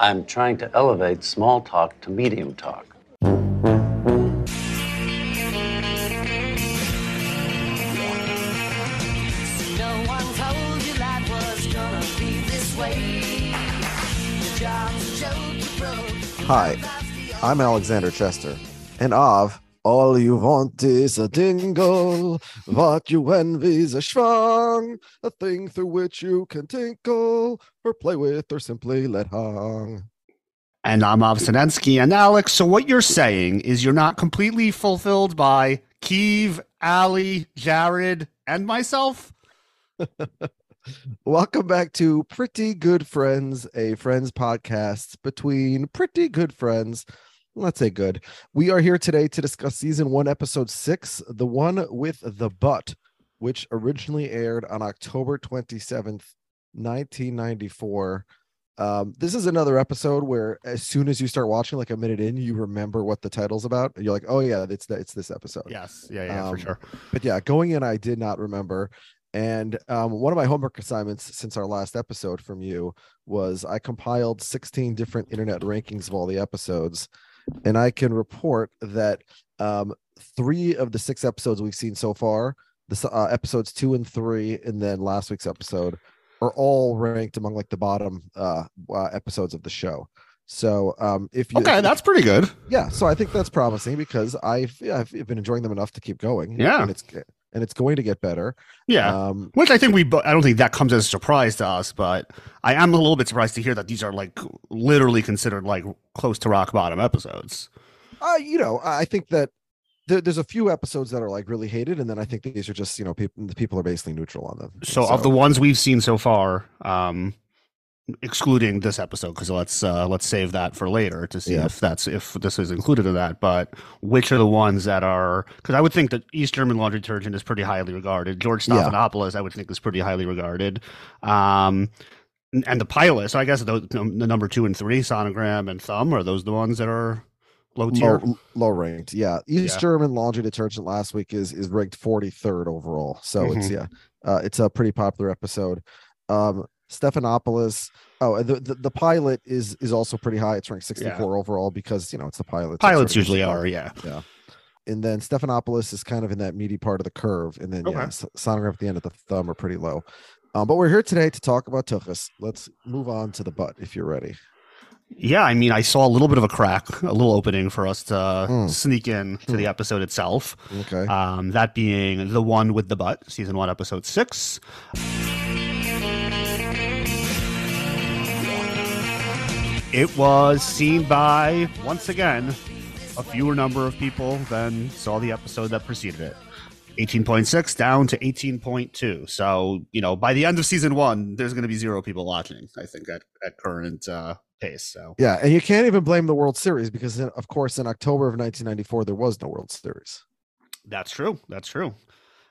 I'm trying to elevate small talk to medium talk. No one told you life was gonna be this way. Your job's a joke, you broke. Hi, I'm Alexander Chester, and of all you want is a dingle, what you envy's a schwang, a thing through which you can tinkle, or play with, or simply let hang. And I'm Obstinensky. And Alex, so what you're saying is you're not completely fulfilled by Keeve, Ali, Jared, and myself? Welcome back to Pretty Good Friends, a friends podcast between pretty good friends. Let's say good. We are here today to discuss season one, episode six, the one with the butt, which originally aired on October 27th, 1994. Um, this is another episode where as soon as you start watching, like a minute in, you remember what the title's about. You're like, oh yeah, it's it's this episode. Yes. Yeah, yeah, for Um, sure. But yeah, going in, I did not remember. And um, one of my homework assignments since our last episode from you was I compiled 16 different internet rankings of all the episodes. And I can report that um, three of the six episodes we've seen so far, the uh, episodes two and three, and then last week's episode, are all ranked among like the bottom uh, uh, episodes of the show. So um, if you Okay, if- that's pretty good. yeah so i think that's promising because i've i've been enjoying them enough to keep going Yeah. and it's and it's going to get better Yeah. um Which I think we, I don't think that comes as a surprise to us, but I am a little bit surprised to hear that these are like literally considered like close to rock bottom episodes. uh, you know i think that there, there's a few episodes that are like really hated and then i think these are just you know people the people are basically neutral on them So, of the ones we've seen so far, um, excluding this episode, because let's uh, let's save that for later to see Yeah. if that's if this is included in that. But which are the ones that are? Because I would think that East German laundry detergent is pretty highly regarded. George Yeah. Stephanopoulos, I would think, is pretty highly regarded. Um, and the pilot. So I guess the, the number two and three, sonogram and thumb, are those the ones that are low tier? low, low ranked yeah east Yeah. german laundry detergent last week is is ranked 43rd overall so it's Mm-hmm. yeah uh it's a pretty popular episode um stephanopoulos oh the, the the pilot is is also pretty high it's ranked 64 overall because you know it's the pilot Pilots usually are, yeah. yeah. and then Stephanopoulos is kind of in that meaty part of the curve, and then yeah, Okay. S- Sonogram at the end of the thumb are pretty low. Um, but we're here today to talk about Tuchus. Let's move on to the butt if you're ready. Yeah, I mean, I saw a little bit of a crack, a little opening for us to Hmm. sneak in to the episode itself. Okay. Um, that being the one with the butt, season one, episode six. It was seen by, once again, a fewer number of people than saw the episode that preceded it. 18.6 down to 18.2. So, you know, by the end of season one, there's going to be zero people watching, I think, at, at current uh, pace. So, yeah, and you can't even blame the World Series because, in, of course, in October of 1994 there was no World Series. That's true. That's true.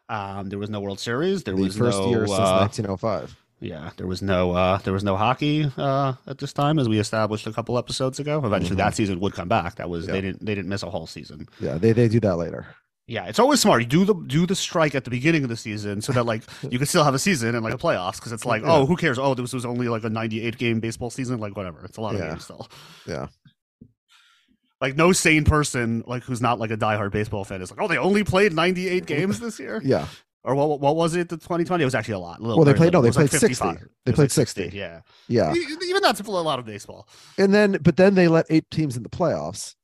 Um, there was no World Series. There the was first no, year since uh, 1905. Yeah, there was no uh, there was no hockey uh, at this time, as we established a couple episodes ago. Eventually, that season would come back. That was Mm-hmm. Yeah. they didn't they didn't miss a whole season. Yeah, they they do that later. Yeah, it's always smart. You do the do the strike at the beginning of the season so that like you can still have a season and like a playoffs because it's like Yeah. oh who cares oh this was only like a 98 game baseball season like whatever it's a lot of Yeah. games still Yeah. like no sane person like who's not like a diehard baseball fan is like oh they only played 98 games this year Yeah. Or what what was it the 2020 it was actually a lot a little Well, they played- no, they played 60. They played like 60. yeah Yeah. E- even that's a lot of baseball And then, but then they let eight teams in the playoffs.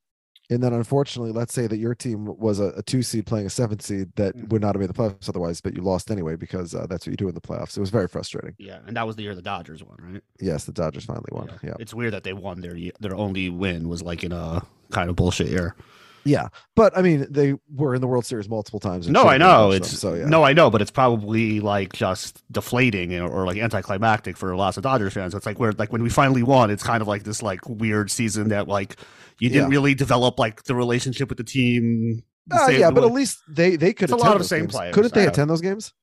And then, unfortunately, let's say that your team was a, a two seed playing a seven seed that Mm. would not have made the playoffs otherwise, but you lost anyway because uh, that's what you do in the playoffs. It was very frustrating. yeah and that was the year the dodgers won right Yes, the Dodgers finally won. Yeah. it's weird that they won their their only win was like in a kind of bullshit year Yeah, but I mean, they were in the World Series multiple times. No, I know watched them, so. Yeah, no, I know, but it's probably like just deflating or, or like anticlimactic for lots of Dodgers fans. It's like where like when we finally won, it's kind of like this like weird season that like you didn't Yeah. really develop like the relationship with the team. the Uh, yeah, but way- at least they they could It's a lot of those same games. players, Couldn't they attend those games?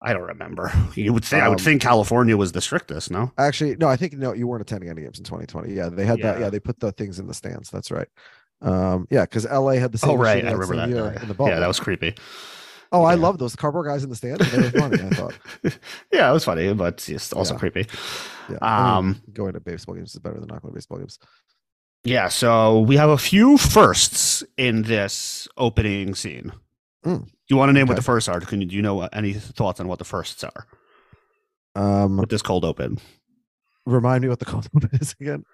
I don't remember. You would think I would Um, think California was the strictest, no? Actually, no. I think no. You weren't attending any games in 2020. Yeah, they had that. Yeah. Yeah, they put the things in the stands. That's right. Um, yeah, because LA had the same. Oh right, I remember that. Yeah. in the yeah, that was creepy. Oh, I yeah. love those cardboard guys in the stands. They were funny. I thought. yeah, it was funny, but just also Yeah. creepy. Yeah. I mean, Um, going to baseball games is better than not going to baseball games. yeah, so we have a few firsts in this opening scene. Mm, Do you want to name what the firsts are? Can you do you know any thoughts on what the firsts are Um, with this cold open? remind me what the cold open is again.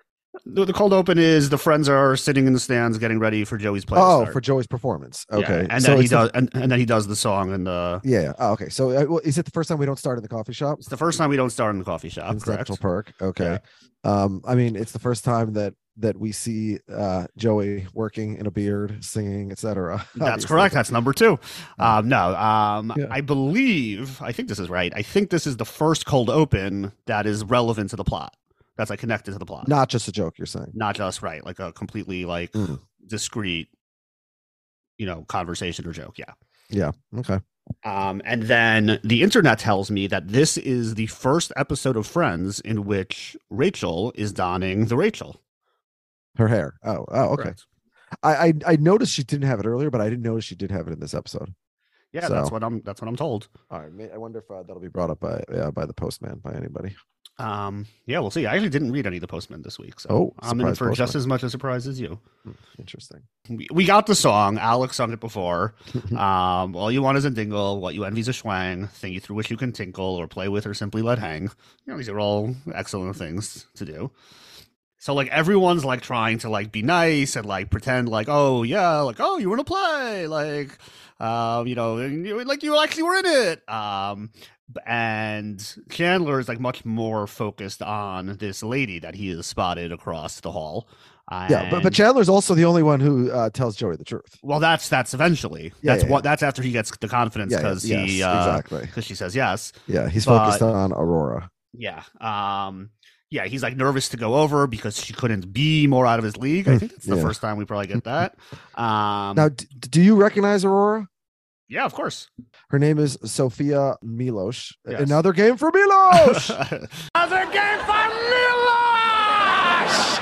The, the cold open is the friends are sitting in the stands getting ready for Joey's play. to Oh, start. for Joey's performance. Yeah, Okay, and so then he it's the- does, and, and then he does the song and the. yeah. yeah. Oh, okay. So, uh, well, is it the first time we don't start in the coffee shop? It's the first time we don't start in the coffee shop. in Correct. Central Perk. Okay. Um, I mean, it's the first time that that we see uh Joey working in a beard, singing, etc. That's correct. That's number two. Um, no, um, Yeah. I believe I think this is right. I think this is the first cold open that is relevant to the plot. That's like connected to the plot, not just a joke. You're saying. not just right, like a completely like Mm. discrete, you know, conversation or joke. Yeah. Yeah. Okay. Um, and then the internet tells me that this is the first episode of Friends in which Rachel is donning the Rachel. Her hair. Oh. Oh. Okay. Correct. I, I I noticed she didn't have it earlier, but I didn't notice she did have it in this episode. Yeah, that's what I'm. That's what I'm told. All right. I wonder if uh, that'll be brought up by yeah, by the postman by anybody. Um, yeah, we'll see. I actually didn't read any of the Postmen this week, so Oh, I'm in for just as much a surprise as you. Hmm, Interesting. We, we got the song. Alex sung it before. um, all you want is a dingle. What you envy is a schwang. Thing you through which you can tinkle or play with or simply let hang. You know, these are all excellent things to do. So like everyone's like trying to like be nice and like pretend like oh yeah like oh you were in a play like um you know like you actually were in it um and Chandler is like much more focused on this lady that he has spotted across the hall. yeah, but but And- Chandler's also the only one who uh, tells Joey the truth. well, that's that's eventually. Yeah, that's yeah, what. That's after he gets the confidence Yeah, yeah, because yes, he uh, exactly. because she says yes. Yeah, he's but- focused on Aurora. Yeah. Um. Yeah, he's like nervous to go over because she couldn't be more out of his league. I think it's the Yeah. first time we probably get that. Um. Now, d- do you recognize Aurora? Yeah, of course. Her name is Sofia Milos. Yes. Another game for Milos. Another game for Milosh.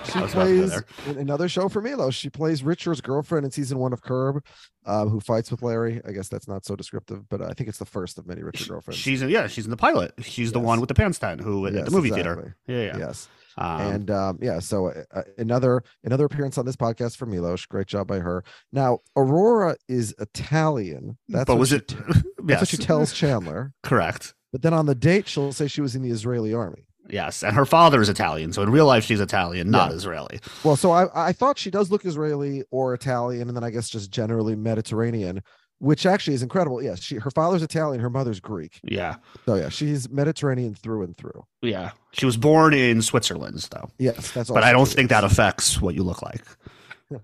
she I was about to go plays another show for Milos. She plays Richard's girlfriend in season one of Curb, um, who fights with Larry. I guess that's not so descriptive, but I think it's the first of many Richard girlfriends. She's in, yeah, she's in the pilot. She's the one with the pants tent who at Yes, the movie exactly. theater. Yeah, yeah. Yes. Um, and um, yeah, so uh, uh, another another appearance on this podcast for Milos. Great job by her. Now, Aurora is Italian. That's but what was she it? t- that's what she tells Chandler. correct. But then on the date, she'll say she was in the Israeli army. Yes, and her father is Italian, so in real life she's Italian, not Yeah. Israeli. Well, so I I thought she does look Israeli or Italian, and then I guess just generally Mediterranean, which actually is incredible. Yes, she her father's Italian, her mother's Greek. Yeah, So yeah, she's Mediterranean through and through. yeah. She was born in Switzerland, though, Yes, that's. but I don't think that affects what you look like.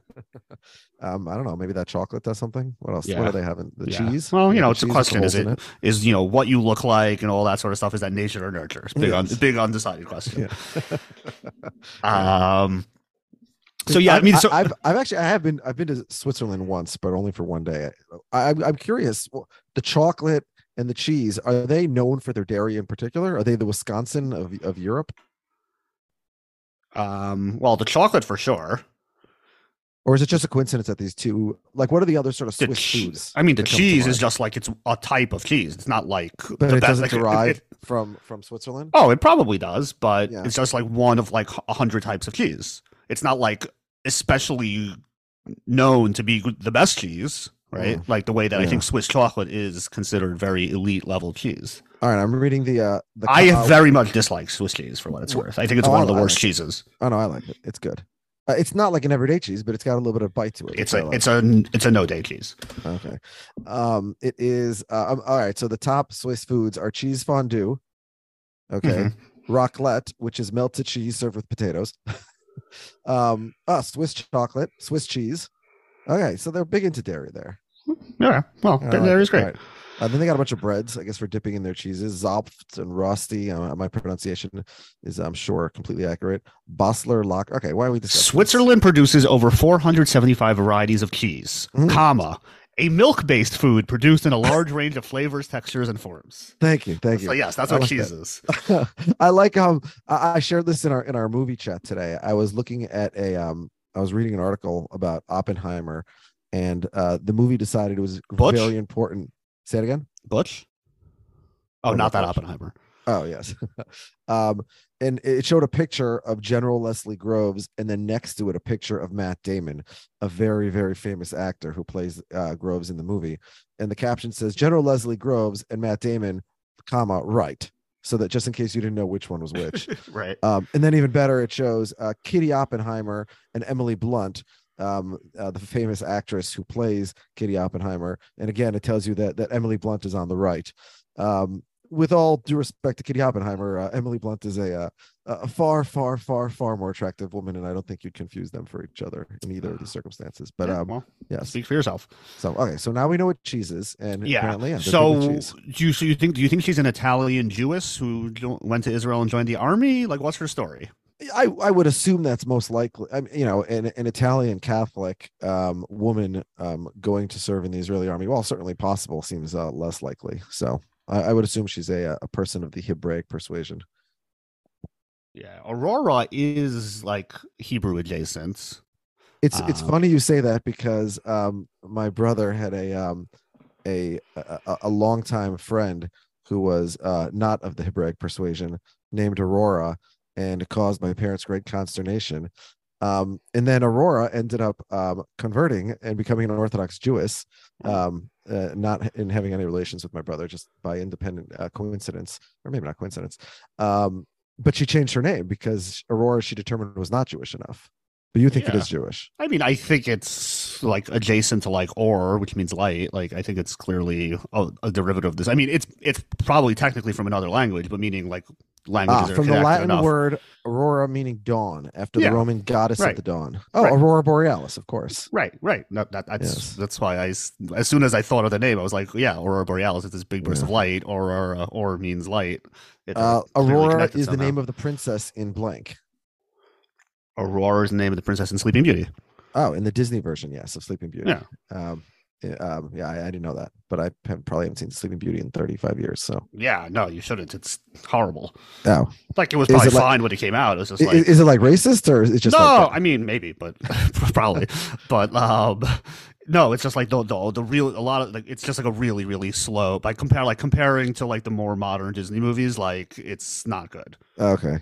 Um, I don't know. Maybe that chocolate does something. What else? Yeah. What are they having? The Yeah. cheese. Well, you know, it's a question, is in it- Is you know what you look like and all that sort of stuff? Is that nature or nurture? It's big Yes. big undecided question. Yeah. Um. So yeah, I mean, so I've I've actually I have been I've been to Switzerland once, but only for one day. I, I'm I'm curious. The chocolate and the cheese are they known for their dairy in particular? Are they the Wisconsin of of Europe, um, well, the chocolate for sure. or is it just a coincidence that these two like what are the other sort of Swiss che- foods? I mean, the that come to cheese is just like it's a type of cheese. It's not like but the it best- doesn't like, it- derive it- from from Switzerland. Oh, it probably does, but Yeah. it's just like one of like a hundred types of cheese. It's not like especially known to be the best cheese, right? Like the way that I Mm. Think Swiss chocolate is considered very elite level cheese. All right, I'm reading the uh the I uh, very much dislike Swiss cheese for what it's worth. I think it's Oh, one of the worst it. cheeses. Oh no, I like it. It's good. Uh, it's not like an everyday cheese, but it's got a little bit of bite to it. It's a like. it's a it's a no day cheese. Okay. Um, it is uh, um, all right. So the top Swiss foods are cheese fondue, okay, Mhm. raclette, which is melted cheese served with potatoes, um, uh, Swiss chocolate, Swiss cheese. Okay, so they're big into dairy there. Yeah. Well, I there like is it. great. Right. Uh, then they got a bunch of breads, I guess, for dipping in their cheeses. Zopft and Rosti. Uh, my pronunciation is, I'm sure, completely accurate. Bossler Lock. Okay, why are we discussing this? Switzerland produces over 475 varieties of cheese, Mhm. comma, a milk-based food produced in a large range of flavors, textures, and forms. Thank you, thank you. So yes, that's what like cheese that. is. I like um I I shared this in our in our movie chat today. I was looking at a um I was reading an article about Oppenheimer and uh the movie decided it was Butch? very important. Say it again? Butch? Oh, Or not that Butch. Oppenheimer. Oh yes. um and it showed a picture of General Leslie Groves and then next to it a picture of Matt Damon, a very very famous actor who plays uh Groves in the movie. And the caption says General Leslie Groves and Matt Damon, comma, right. So that just in case you didn't know which one was which. right. Um, and then even better, it shows uh, Kitty Oppenheimer and Emily Blunt, um, uh, the famous actress who plays Kitty Oppenheimer. And again, it tells you that that Emily Blunt is on the right. Um, with all due respect to Kitty Oppenheimer, uh, Emily Blunt is a, uh, a far, far, far, far more attractive woman, and I don't think you'd confuse them for each other in either of these circumstances. But Yeah, um, well, yes. speak for yourself. So okay, so now we know what cheese is, and Yeah. apparently, yeah, so, do you so you think do you think she's an Italian Jewess who went to Israel and joined the army? Like, what's her story? I, I would assume that's most likely. I mean, you know, an, an Italian Catholic um, woman um, going to serve in the Israeli army, well, certainly possible, seems uh, less likely. So I, I would assume she's a a person of the Hebraic persuasion. Yeah, Aurora is like Hebrew adjacent. It's it's Um, funny you say that because um, my brother had a um, a a, a- a longtime friend who was uh, not of the Hebraic persuasion named Aurora, and caused my parents great consternation. Um, and then Aurora ended up um, converting and becoming an Orthodox Jewess, um, uh, not in having any relations with my brother, just by independent uh, coincidence, or maybe not coincidence. Um, but she changed her name because Aurora she determined was not Jewish enough. But you think it Yeah. is Jewish? I mean, I think it's like adjacent to like or, which means light. Like, I think it's clearly a, a derivative of this. I mean, it's it's probably technically from another language, but meaning like languages Ah, from the Latin enough. word aurora, meaning dawn, after Yeah. the Roman goddess Right. of the dawn. Oh, Right. aurora borealis, of course. Right, right. No, that, that's Yes. that's why I, as soon as I thought of the name, I was like, yeah, Aurora Borealis is this big burst of light. Aurora, or means light. It's Uh, aurora connected is the name of the princess in blank. Aurora is the name of the princess in Sleeping Beauty. Oh, in the Disney version, yes, of Sleeping Beauty. Yeah. Um, yeah, um, yeah, I, I didn't know that, but I probably haven't seen Sleeping Beauty in 35 years. So, Yeah, no, you shouldn't. It's horrible. oh, Like it was probably it like- fine when it came out. It was just like is, it like racist or is it just no, like? I mean maybe, but probably, but um, no, it's just like the, the the real a lot of like it's just like a really really slow. Like compare like comparing to like the more modern Disney movies, like it's not good. okay.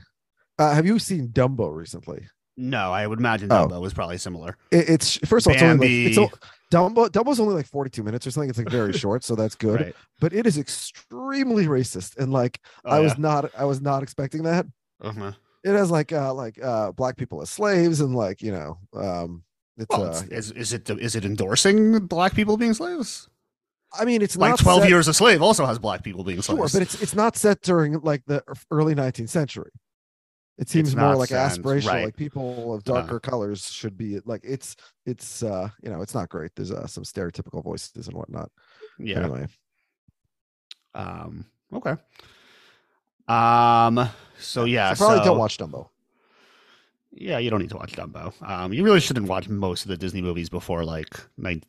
Uh, have you seen Dumbo recently? No, I would imagine Oh. Dumbo was probably similar. It, it's first of all, it's only like, it's Dumbo. Dumbo's only like 42 minutes or something. It's like very short, so that's good. Right. But it is extremely racist, and like Oh, I was not, I was not expecting that. Uh-huh. It has like uh like uh black people as slaves and like you know um it's Well, uh is, is it is it endorsing black people being slaves? I mean it's Like not Twelve set- Years a Slave also has black people being sure, slaves. but it's it's not set during like the early 19th century. It seems more like aspirational, right. like people of darker colors should be like it's it's uh you know it's not great. There's uh, some stereotypical voices and whatnot. yeah. Anyway, Um. Okay. Um. So yeah. so probably so- don't watch Dumbo. Yeah, you don't need to watch Dumbo. Um, you really shouldn't watch most of the Disney movies before like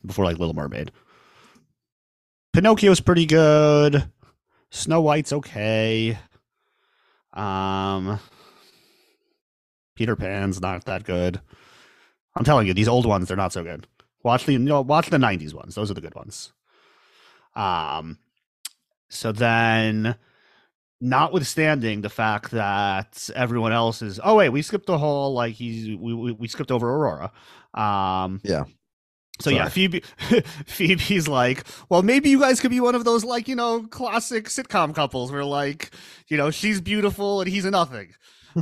before like Little Mermaid. Pinocchio's pretty good. Snow White's okay. Um, Peter Pan's not that good. I'm telling you, these old ones they're not so good. Watch the you know, watch the '90s ones; those are the good ones. Um, so then notwithstanding the fact that everyone else is oh wait we skipped the whole like he's we we, we skipped over aurora um Yeah. so yeah Sorry. phoebe phoebe's like well maybe you guys could be one of those like you know classic sitcom couples where like you know she's beautiful and he's a nothing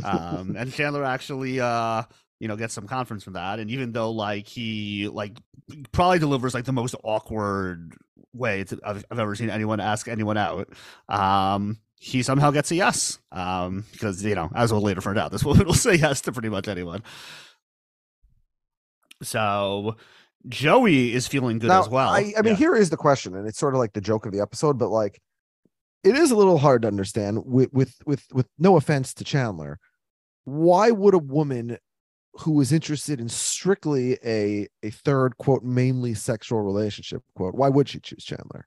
um and chandler actually uh you know gets some confidence from that and even though like he like probably delivers like the most awkward way to, I've, I've ever seen anyone ask anyone out um he somehow gets a yes. Um, because you know, as we'll later find out, this woman will say yes to pretty much anyone. So Joey is feeling good Now, as well. I, I mean, Yeah. here is the question, and it's sort of like the joke of the episode, but like, it is a little hard to understand. With with with with no offense to Chandler, why would a woman who is interested in strictly a a third quote mainly sexual relationship quote why would she choose Chandler?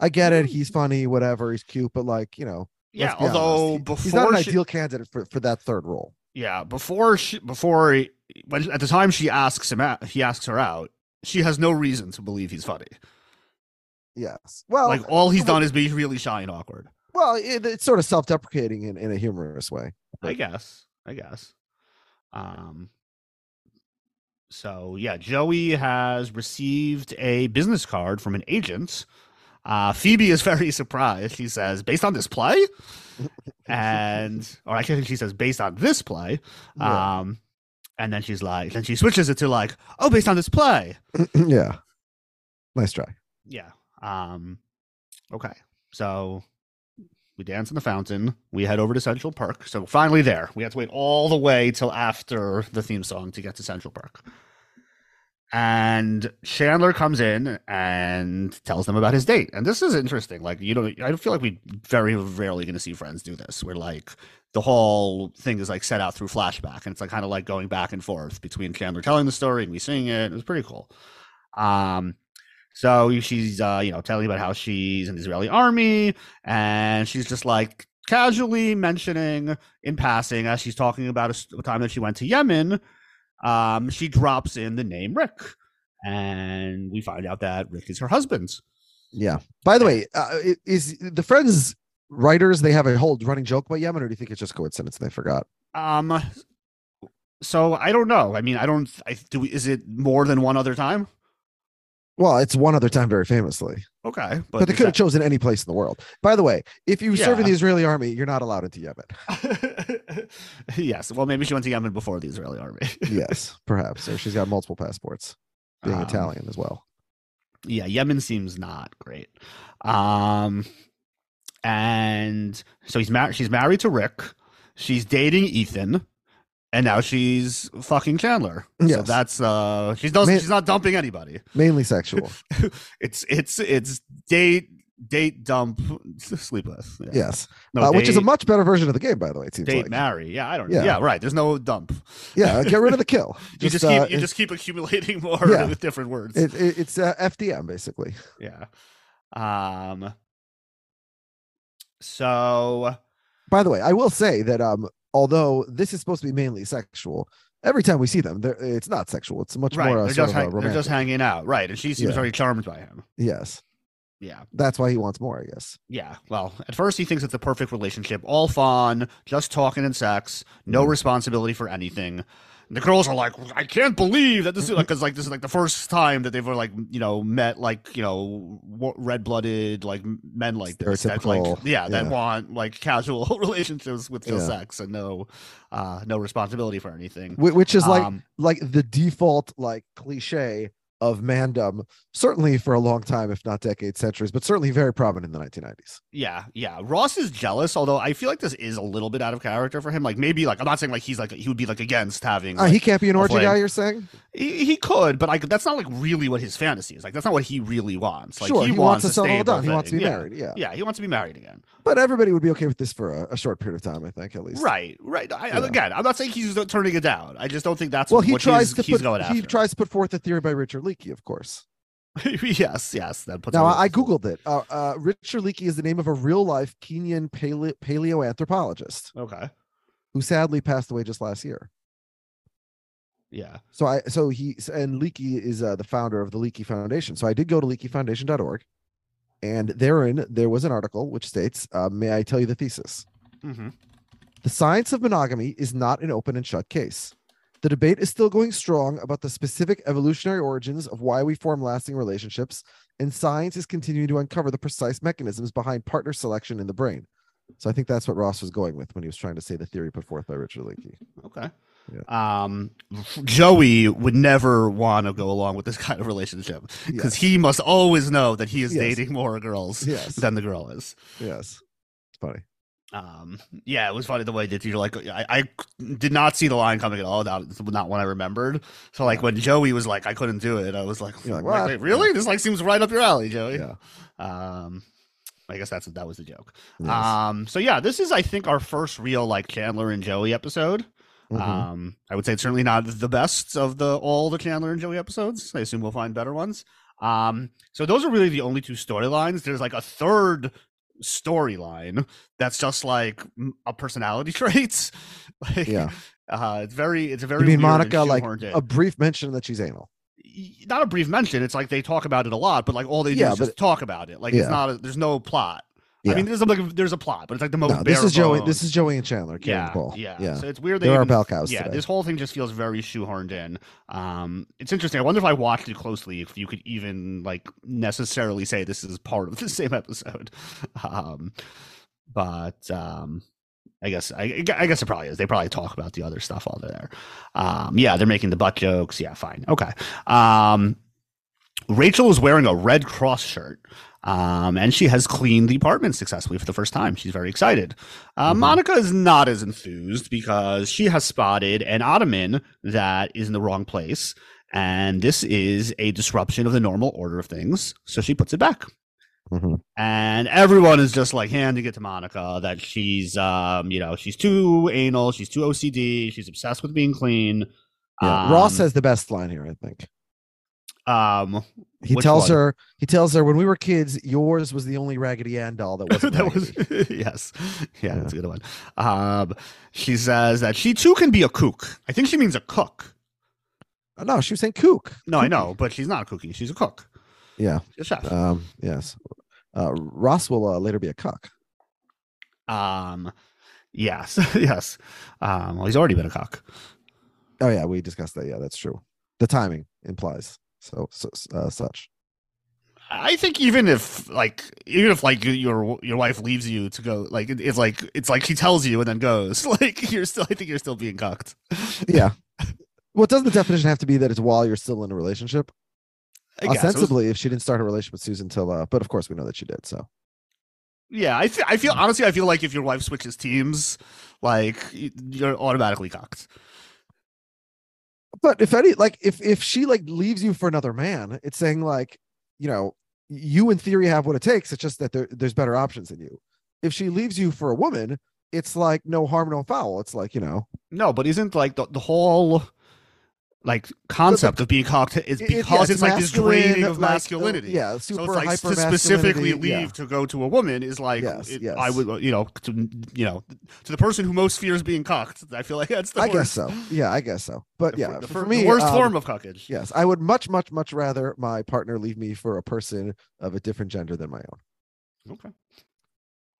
I get it. He's funny, whatever. He's cute, but like you know, yeah. be honest, Although he- before he's not an she- ideal candidate for for that third role. Yeah, before she, before he- at the time she asks him out, he asks her out. She has no reason to believe he's funny. Yes. Well, like all he's done is be really shy and awkward. well, it, it's sort of self-deprecating in, in a humorous way. I guess. I guess. Um. So yeah, Joey has received a business card from an agent. Uh, Phoebe is very surprised. She says, "Based on this play," and or I think she says, "Based on this play." Yeah. Um, and then she's like, then she switches it to like, "Oh, based on this play." yeah. Nice try. Yeah. Um okay. So we dance in the fountain. We head over to Central Park. So finally there. We had to wait all the way till after the theme song to get to Central Park. And Chandler comes in and tells them about his date. And this is interesting. Like, you know, I don't feel like we very rarely going to see friends do this, where like the whole thing is like set out through flashback. And it's like kind of like going back and forth between Chandler telling the story and we seeing it. It was pretty cool. Um, so she's, uh, you know, telling about how she's in the Israeli army, and she's just like casually mentioning in passing as she's talking about a, a time that she went to Yemen. Um, she drops in the name Rick, and we find out that Rick is her husband. Yeah. By the way, uh, is the Friends writers they have a whole running joke about Yemen, or do you think it's just coincidence they forgot? Um, so I don't know. I mean, I don't. I do. We, is it more than one other time? Well, it's one other time very famously, Okay, but, they could have chosen any place in the world. By the way, if you serve in the Israeli army, you're not allowed into Yemen. yes. Well, maybe she went to Yemen before the Israeli army. yes, perhaps, or she's got multiple passports, being Um, Italian as well. yeah yemen seems not great um and so he's married she's married to rick she's dating ethan and now she's fucking chandler so that's uh she's not Man- she's not dumping anybody Mainly sexual. it's it's it's date date dump sleep with Yeah. yes, no, uh, which is a much better version of the game, by the way. It seems date like. marry yeah i don't Yeah. yeah. right there's no dump Yeah, get rid of the kill. you just, uh, keep you just keep accumulating more Yeah. with different words it, it- it's uh, FDM basically. yeah um so By the way, I will say that um, although this is supposed to be mainly sexual, every time we see them, it's not sexual. It's much right more they're just hang- they're just hanging out right and she seems Yeah. very charmed by him yes, yeah that's why he wants more. I guess. yeah well at first he thinks it's a perfect relationship all fun just talking and sex no Mhm. responsibility for anything the girls are like i can't believe that this is like because like this is like the first time that they've like you know met like you know red-blooded like men like this that like Stereotypical, yeah that want like casual relationships with Yeah. sex and no uh no responsibility for anything. Which is like Um, like the default like cliche of mandom, certainly for a long time, if not decades, centuries, but certainly very prominent in the 1990s. Yeah, yeah. Ross is jealous, although I feel like this is a little bit out of character for him. Like maybe like I'm not saying like he's like he would be like against having. Uh, like- he can't be an orgy guy. You're saying? he, he could, but like that's not like really what his fantasy is. Like that's not what he really wants. Like sure, he, he, wants to a settle down. He wants to be. Yeah. married. Yeah. Yeah, he wants to be married again. but everybody would be okay with this for a, a short period of time. I think at least. Right, right. I, Yeah. Again, I'm not saying he's turning it down. I just don't think that's Well, he tries he's, to put he after. tries to put forth a theory by Richard Leakey, of course. yes, yes. That puts Now I, googled it. Uh, uh, Richard Leakey is the name of a real life Kenyan paleo- paleoanthropologist Okay. who sadly passed away just last year. Yeah. So I so he and Leakey is uh, the founder of the Leakey Foundation. So I did go to leakeyfoundation.org, and therein there was an article which states, uh, "May I tell you the thesis? hmm The science of monogamy is not an open and shut case. The debate is still going strong about the specific evolutionary origins of why we form lasting relationships, and science is continuing to uncover the precise mechanisms behind partner selection in the brain. So I think that's what Ross was going with when he was trying to say the theory put forth by Richard Leakey. Okay. Um, Joey would never want to go along with this kind of relationship because Yes. he must always know that he is Yes. dating more girls Yes. than the girl is. Yes. It's funny. Um, yeah, it was funny the way that you're like, I, I did not see the line coming at all. Not, not one I remembered. So like when Joey was like, I couldn't do it. I was like, like, "What?" wait, really? This like seems right up your alley, Joey. Yeah. Um, I guess that's that was the joke. Yes. Um, so yeah, this is I think our first real like Chandler and Joey episode. Mhm. Um, I would say it's certainly not the best of the all the Chandler and Joey episodes. I assume we'll find better ones. Um, so those are really the only two storylines. There's like a third storyline that's just like a personality traits. like, Yeah. uh, it's very, it's a very. you mean Monica like in. a brief mention that she's anal? Not a brief mention. It's like they talk about it a lot, but like all they do Yeah, is but- just talk about it. Like Yeah. it's not. A, there's no plot. I mean, there's a like, there's a plot, but it's like the most. No, this is Joey. This is Joey and Chandler carrying yeah, the ball. yeah, yeah. So it's weird. They There are even- bell cows Yeah, today. this whole thing just feels very shoehorned in. Um, it's interesting. I wonder if I watched it closely, if you could even like necessarily say this is part of the same episode. Um, but um, I guess I, I guess it probably is. They probably talk about the other stuff while they're there. Um, yeah, they're making the butt jokes. Yeah, fine, okay. Um, Rachel is wearing a Red Cross shirt. Um, and she has cleaned the apartment successfully for the first time. She's very excited. Uh, Mhm. Monica is not as enthused because she has spotted an ottoman that is in the wrong place. And this is a disruption of the normal order of things. So she puts it back. Mhm. And everyone is just like handing it to Monica that she's, um, you know, she's too anal, she's too OCD, she's obsessed with being clean. Yeah. Ross Um, has the best line here, I think. Um, He tells one? her, he tells her, when we were kids, yours was the only Raggedy Ann doll that wasn't that raggedy." was yes, yeah, that's a good one. Um, she says that she too can be a kook. I think she means a cook. Uh, no, she was saying kook. No, I know, but she's not a cookie. She's a cook. Yeah. She's a chef. Um, yes. Uh, Ross will uh, later be a cook. Um, yes, yes. Um, well, he's already been a cook. Oh yeah, we discussed that. Yeah, that's true. The timing implies so, so uh, such. I think even if like even if like your your wife leaves you to go like it's like it's like she tells you and then goes like you're still I think you're still being cocked. Yeah. well, doesn't the definition have to be that it's while you're still in a relationship? I guess. Was- Ostensibly, if she didn't start a relationship with Susan till, uh, but of course we know that she did. So yeah, I feel I feel honestly I feel like if your wife switches teams, like you're automatically cocked. But if any like if if she like leaves you for another man it's saying like you know you in theory have what it takes. It's just that there, there's better options than you. If she leaves you for a woman it's like no harm no foul. It's like you know. No, but isn't like the, the whole like concept of being cocked is it- it- yeah, because it's, like this draining of like, uh, masculinity. yeah So it's like to specifically leave yeah. to go to a woman is like Yes, it- yes. I would you know to you know to the person who most fears being cocked. I feel like that's the i worst, guess so yeah i guess so but the, yeah the, for, for me the worst um, form of cuckage. yes i would much much much rather my partner leave me for a person of a different gender than my own Okay.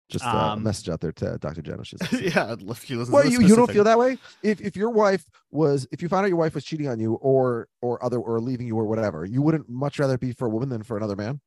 Just uh, a Um, message out there to dr she's yeah, if she listens to well you, you don't feel that way if if your wife was if you found out your wife was cheating on you or or other or leaving you or whatever you wouldn't much rather be for a woman than for another man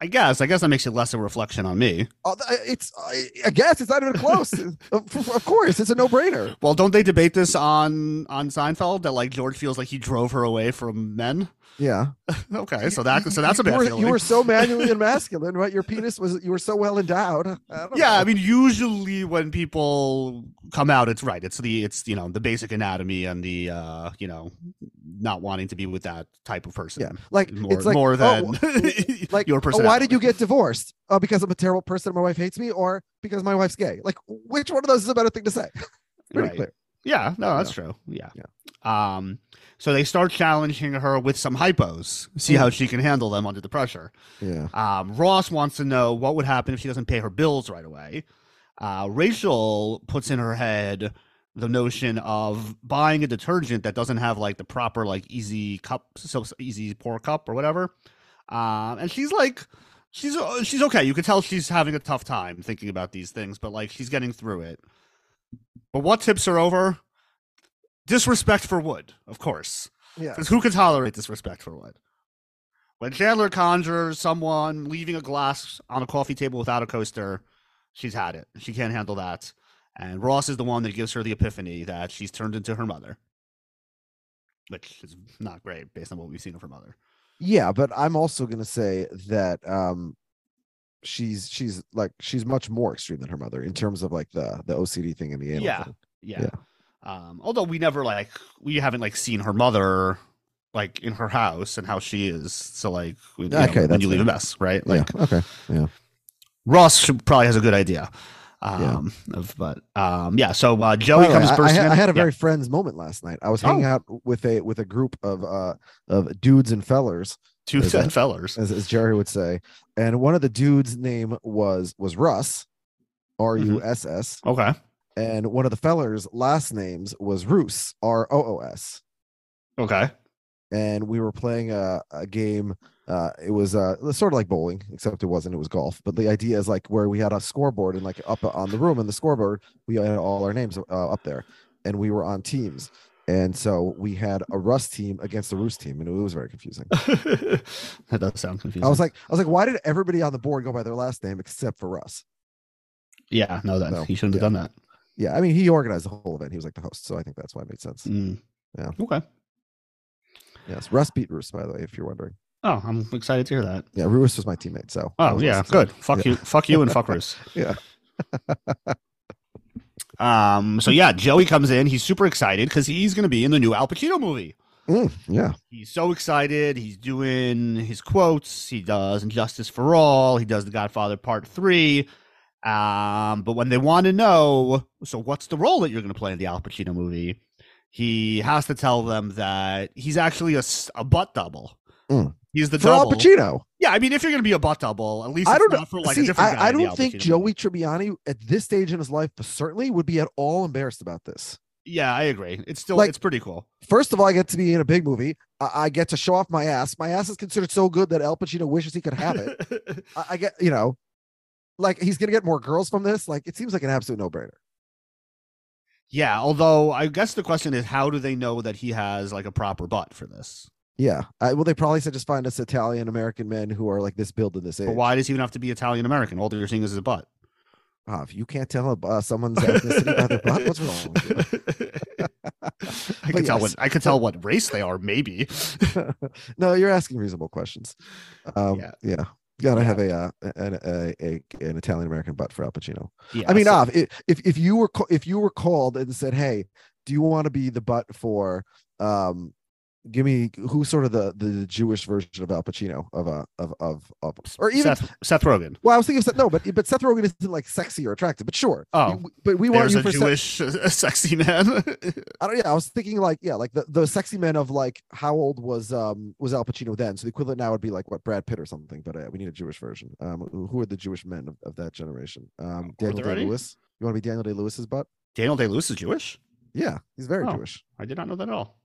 I guess. I guess that makes it less a reflection on me. Uh, it's I, I guess it's not even close of, of course it's a no-brainer Well, don't they debate this on on Seinfeld that like George feels like he drove her away from men? Yeah Okay, so that so that's a you were, feeling. you were so manually and masculine right your penis was you were so well endowed I yeah, know. I mean, usually when people come out, it's right. It's the it's you know the basic anatomy and the uh you know not wanting to be with that type of person. yeah like more it's like more oh, than like your oh, why did you get divorced uh, because i'm a terrible person and my wife hates me or because my wife's gay like which one of those is a better thing to say pretty Right. clear Yeah, no, that's true. Yeah. Um, so they start challenging her with some hypos, see how she can handle them under the pressure. yeah Um, Ross wants to know what would happen if she doesn't pay her bills right away. Uh, Rachel puts in her head the notion of buying a detergent that doesn't have like the proper like easy cup, so easy pour cup or whatever. Um, and she's like, she's uh, she's okay. You can tell she's having a tough time thinking about these things, but like she's getting through it. But what tips her over? Disrespect for Wood, of course. yeah Because who can tolerate disrespect for Wood? When Chandler conjures someone leaving a glass on a coffee table without a coaster, she's had it. She can't handle that. And Ross is the one that gives her the epiphany that she's turned into her mother, which is not great based on what we've seen of her mother. Yeah, but I'm also going to say that um she's she's like she's much more extreme than her mother in terms of like the the OCD thing and the anal Yeah. thing. Yeah. Um, although we never like we haven't like seen her mother like in her house and how she is. So like we, you know, Okay, when you leave a mess, right? Like yeah. Okay. Yeah. Ross should, probably has a good idea. Yeah. Um, of, but um, yeah. So uh, Joey way, comes I- I, had. I had a Yeah. very friends moment last night. I was hanging Oh. out with a with a group of uh of dudes and fellers, two Is that- fellers. as, as Jerry would say, and one of the dudes' name was was Russ, R U S S, Okay. And one of the fellers' last names was Roos, R O O S. Okay. and we were playing a, a game uh it was uh sort of like bowling except it wasn't it was golf but the idea is like where we had a scoreboard and like up on the room and the scoreboard we had all our names uh, up there and we were on teams and so we had a Russ team against the Roos team and it was very confusing that does sound confusing. i was like i was like why did everybody on the board go by their last name except for Russ yeah, no, that No, he shouldn't yeah. have done that. Yeah i mean he organized the whole event he was like the host so i think that's why it made sense Mm. Yeah. Okay. yes Russ beat Roos by the way if you're wondering Oh, I'm excited to hear that. yeah Roos was my teammate so Oh yeah, good. Fuck Yeah. you, fuck you, and fuck Bruce. Yeah. um. So yeah, Joey comes in. He's super excited because he's going to be in the new Al Pacino movie. Mm, yeah He's so excited. He's doing his quotes. He does And Justice for All. He does The Godfather Part Three. Um. But when they want to know, so what's the role that you're going to play in the Al Pacino movie? He has to tell them that he's actually a butt double. Mm. He's the for Al. Pacino Yeah, I mean, if you're going to be a butt double, at least I don't know. not for like See, a different guy. I, I don't think Joey. Tribbiani at this stage in his life, but certainly would be at all embarrassed about this. Yeah, I agree. It's still Like- it's pretty cool. First of all, I get to be in a big movie. I, I get to show off my ass. My ass is considered so good that Al Pacino wishes he could have it. I, I get, you know, like he's gonna get more girls from this. Like it seems like an absolute no brainer. yeah, although I guess the question is, how do they know that he has like a proper butt for this? Yeah. I, well, they probably said just find us Italian American men who are like this build in this age. But why does he even have to be Italian American? All they're seeing is his butt. Ah, if you can't tell uh, someone's ethnicity by their butt, what's wrong with you? I could tell what I could tell what race they are, maybe. no, you're asking reasonable questions. Um, Yeah. yeah. Gotta Yeah. have a, uh, an, a, a an Italian American butt for Al Pacino. Yeah, I mean, so- if if you were if you were called and said, "Hey, do you want to be the butt for um give me who's sort of the the Jewish version of Al Pacino of a of of of or even Seth, Seth Rogen. well, I was thinking of Seth, no, but but Seth Rogen isn't like sexy or attractive, but sure. Oh. You- but we want you a for Jewish uh, sexy man. I don't. Yeah, I was thinking like yeah, like the, the sexy men of like how old was um was Al Pacino then? So the equivalent now would be like what Brad Pitt or something. But uh, we need a Jewish version. Um, who are the Jewish men of, of that generation? Um, Daniel? Day Lewis. You want to be Daniel Day Lewis's butt? Daniel Day Lewis is Jewish. Yeah, he's very Oh. Jewish. I did not know that at all.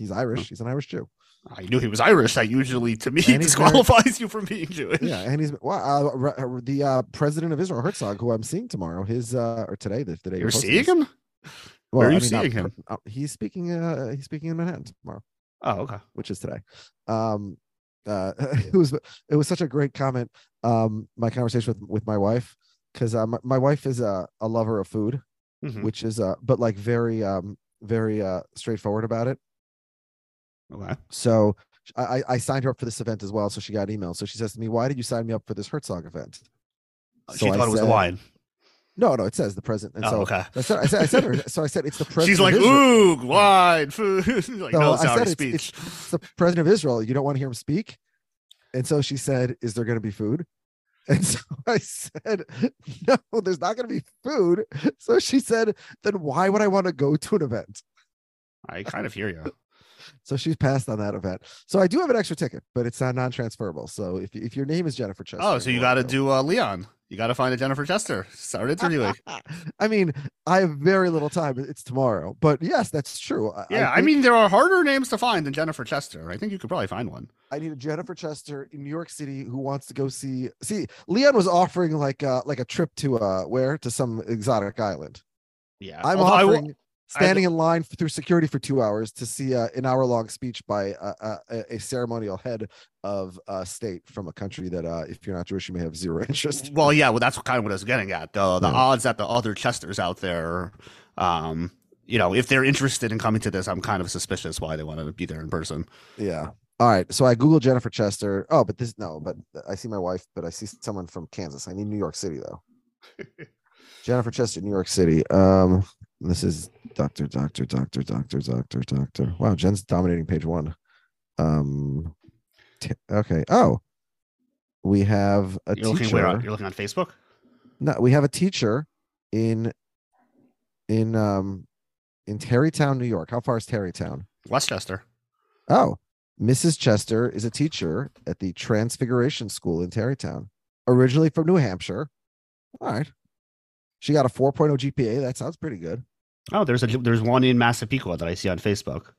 He's Irish. He's an Irish Jew. I knew he was Irish. That usually, to me, And he's very- disqualifies you from being Jewish. Yeah, and he's well, uh, uh, the uh, president of Israel, Herzog, who I'm seeing tomorrow. His uh, or today, the, the day You're seeing this. him? Well, Where are I you mean, seeing per- him? uh, he's speaking. Uh, he's speaking in Manhattan tomorrow. Oh, okay. which is today. Um, uh, it was it was such a great comment. Um, my conversation with with my wife because uh, my, my wife is a, a lover of food, Mhm. which is uh, but like very um very uh straightforward about it. Okay. So I I- I signed her up for this event as well. So she got an email. So she says to me, "Why did you sign me up for this Herzog event?" Uh, she I thought it was the said- wine. No, no, it says the president. And Oh, so okay. I said, I said, I said, her, so I said, it's the president. She's like, ooh, wine, food. like, No, no, I sorry, said it's, speech. it's, it's the president of Israel. You don't want to hear him speak. And so she said, Is there going to be food? And so I said, No, there's not going to be food. So she said, Then why would I want to go to an event? I kind of hear you. So she's passed on that event. So I do have an extra ticket, but it's not non transferable. So if, if your name is Jennifer Chester. Oh, so you got to do uh, Leon. You got to find a Jennifer Chester. Start interviewing. I mean, I have very little time. It's tomorrow. But yes, that's true. I- yeah, I, think mean, there are harder names to find than Jennifer Chester. I think you could probably find one. I need a Jennifer Chester in New York City who wants to go see. See, Leon was offering like uh like a trip to uh where to some exotic island. Yeah, I'm Although I offering standing in line through security for two hours to see uh, an hour long speech by uh, uh, a, a ceremonial head of uh, state from a country that uh, if you're not Jewish you may have zero interest. Well, yeah, well, that's kind of what I was getting at. The the Yeah. odds that the other Chesters out there, um, you know, if they're interested in coming to this, I'm kind of suspicious why they want to be there in person. Yeah. All right. So I Google Jennifer Chester. Oh, but this no, but I see my wife, but I see someone from Kansas. I need New York City though. Jennifer Chester, New York City. Um, this is Doctor, Doctor, Doctor, Doctor, Doctor, Doctor. Wow, Jen's dominating page one. Um, t- okay. Oh, we have a You're looking teacher. where? You're looking on Facebook. No, we have a teacher in in um in Tarrytown, New York. How far is Tarrytown? Westchester. Oh, Mrs. Chester is a teacher at the Transfiguration School in Tarrytown, originally from New Hampshire. All right. She got a 4.0 GPA. That sounds pretty good. Oh, there's a there's one in Massapequa that I see on Facebook.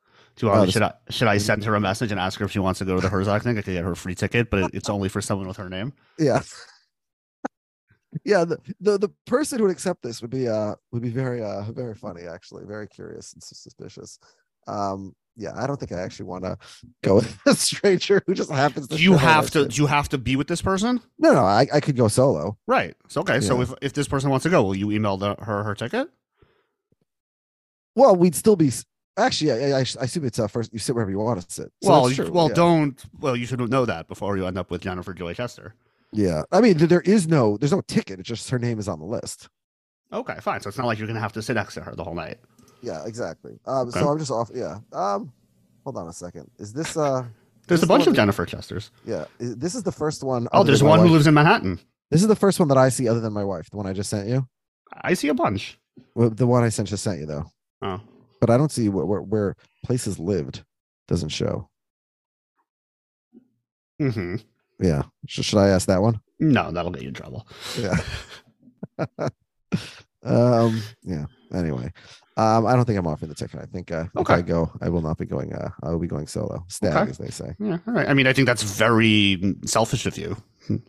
Oh, should I should I send her a message and ask her if she wants to go to the Herzog thing? I could get her a free ticket, but it's only for someone with her name. Yeah. yeah, the, the the person who would accept this would be uh would be very uh very funny actually, very curious and suspicious. Um yeah, I don't think I actually want to go with a stranger who just happens to Do you have to? Do you have to be with this person? No, no, I, I could go solo. Right. So okay. So if if this person wants to go, will you email the, her her ticket? Well, we'd still be actually. I, I, I assume it's uh first. You sit wherever you want to sit. So well, that's you- true, well, yeah. don't. Well, you should know that before you end up with Jennifer Joy Chester. Yeah, I mean, there is no, there's no ticket. It's just her name is on the list. Okay, fine. So it's not like you're gonna have to sit next to her the whole night. Yeah, exactly. Um, Okay. so I'm just off. Yeah. Um, hold on a second. Is this uh? There's This a bunch of Jennifer Chesters. Yeah, this is the first one. Oh, there's one who lives in Manhattan. This is the first one that I see other than my wife. The one I just sent you. I see a bunch. Well, the one I sent just sent you though. Oh, But I don't see where where, where places lived. Doesn't show. hmm Yeah. Sh- should I ask that one? no, that'll get you in trouble. Yeah. um. Yeah. Anyway, um. I don't think I'm offering the ticket. I think uh, if Okay. I go, I will not be going. Uh, I will be going solo. Stag, Okay. as they say. Yeah, all right. I mean, I think that's very selfish of you.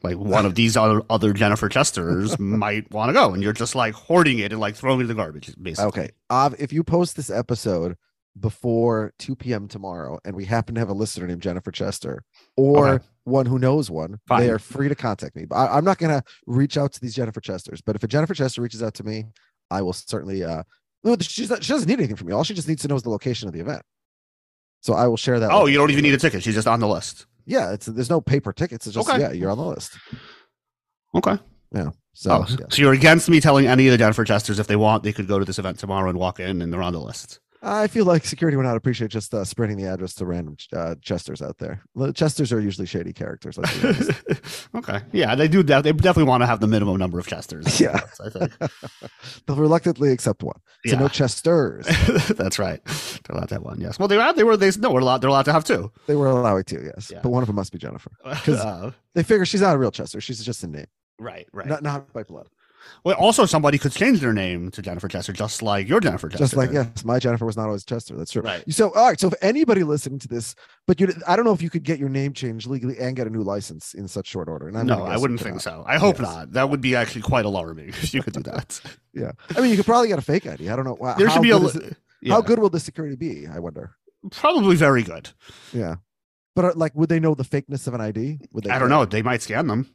Like one of these other other Jennifer Chesters might want to go, and you're just like hoarding it and like throwing it in the garbage. Basically. Okay. Uh, if you post this episode before 2 p.m. tomorrow, and we happen to have a listener named Jennifer Chester or Okay. one who knows one, Fine. they are free to contact me. But I, I'm not going to reach out to these Jennifer Chesters. But if a Jennifer Chester reaches out to me, I will certainly. Uh, she's not, she doesn't need anything from me. All she just needs to know is the location of the event. So I will share that. Oh, you don't even need a ticket. She's just on the list. Yeah, it's there's no paper tickets. It's just Okay. yeah, you're on the list. Okay. Yeah. So oh, yeah. so you're against me telling any of the Jennifer Chesters if they want, they could go to this event tomorrow and walk in, and they're on the list. I feel like security would not appreciate just uh, spreading the address to random uh, Chesters out there. Chesters are usually shady characters. Okay. Yeah, they do. That. They definitely want to have the minimum number of Chesters. Yeah. I think. They'll reluctantly accept one. So no Yeah. Chesters. That's right. They're allowed to have one. Yes. Well, they were. They were. They no. We're allowed. They're allowed to have two. They were allowing to, yes. Yeah. But one of them must be Jennifer. 'Cause- Uh, They figure she's not a real Chester. She's just a name, right. Right. not not by blood. Well, also somebody could change their name to Jennifer Chester, just like your Jennifer Chester. Just like yes, my Jennifer was not always Chester. That's true. Right. So all right. So if anybody listening to this, but you, I don't know if you could get your name changed legally and get a new license in such short order. And I'm No, I wouldn't think cannot. so. I hope Yes. not. That would be actually quite alarming if you could do that. Yeah. I mean, you could probably get a fake ID. I don't know. Wow, There how should be a. good is li- it- yeah, How good will the security be? I wonder. Probably very good. Yeah. But uh, like, would they know the fakeness of an ID? Would they? I don't know. They might scan them.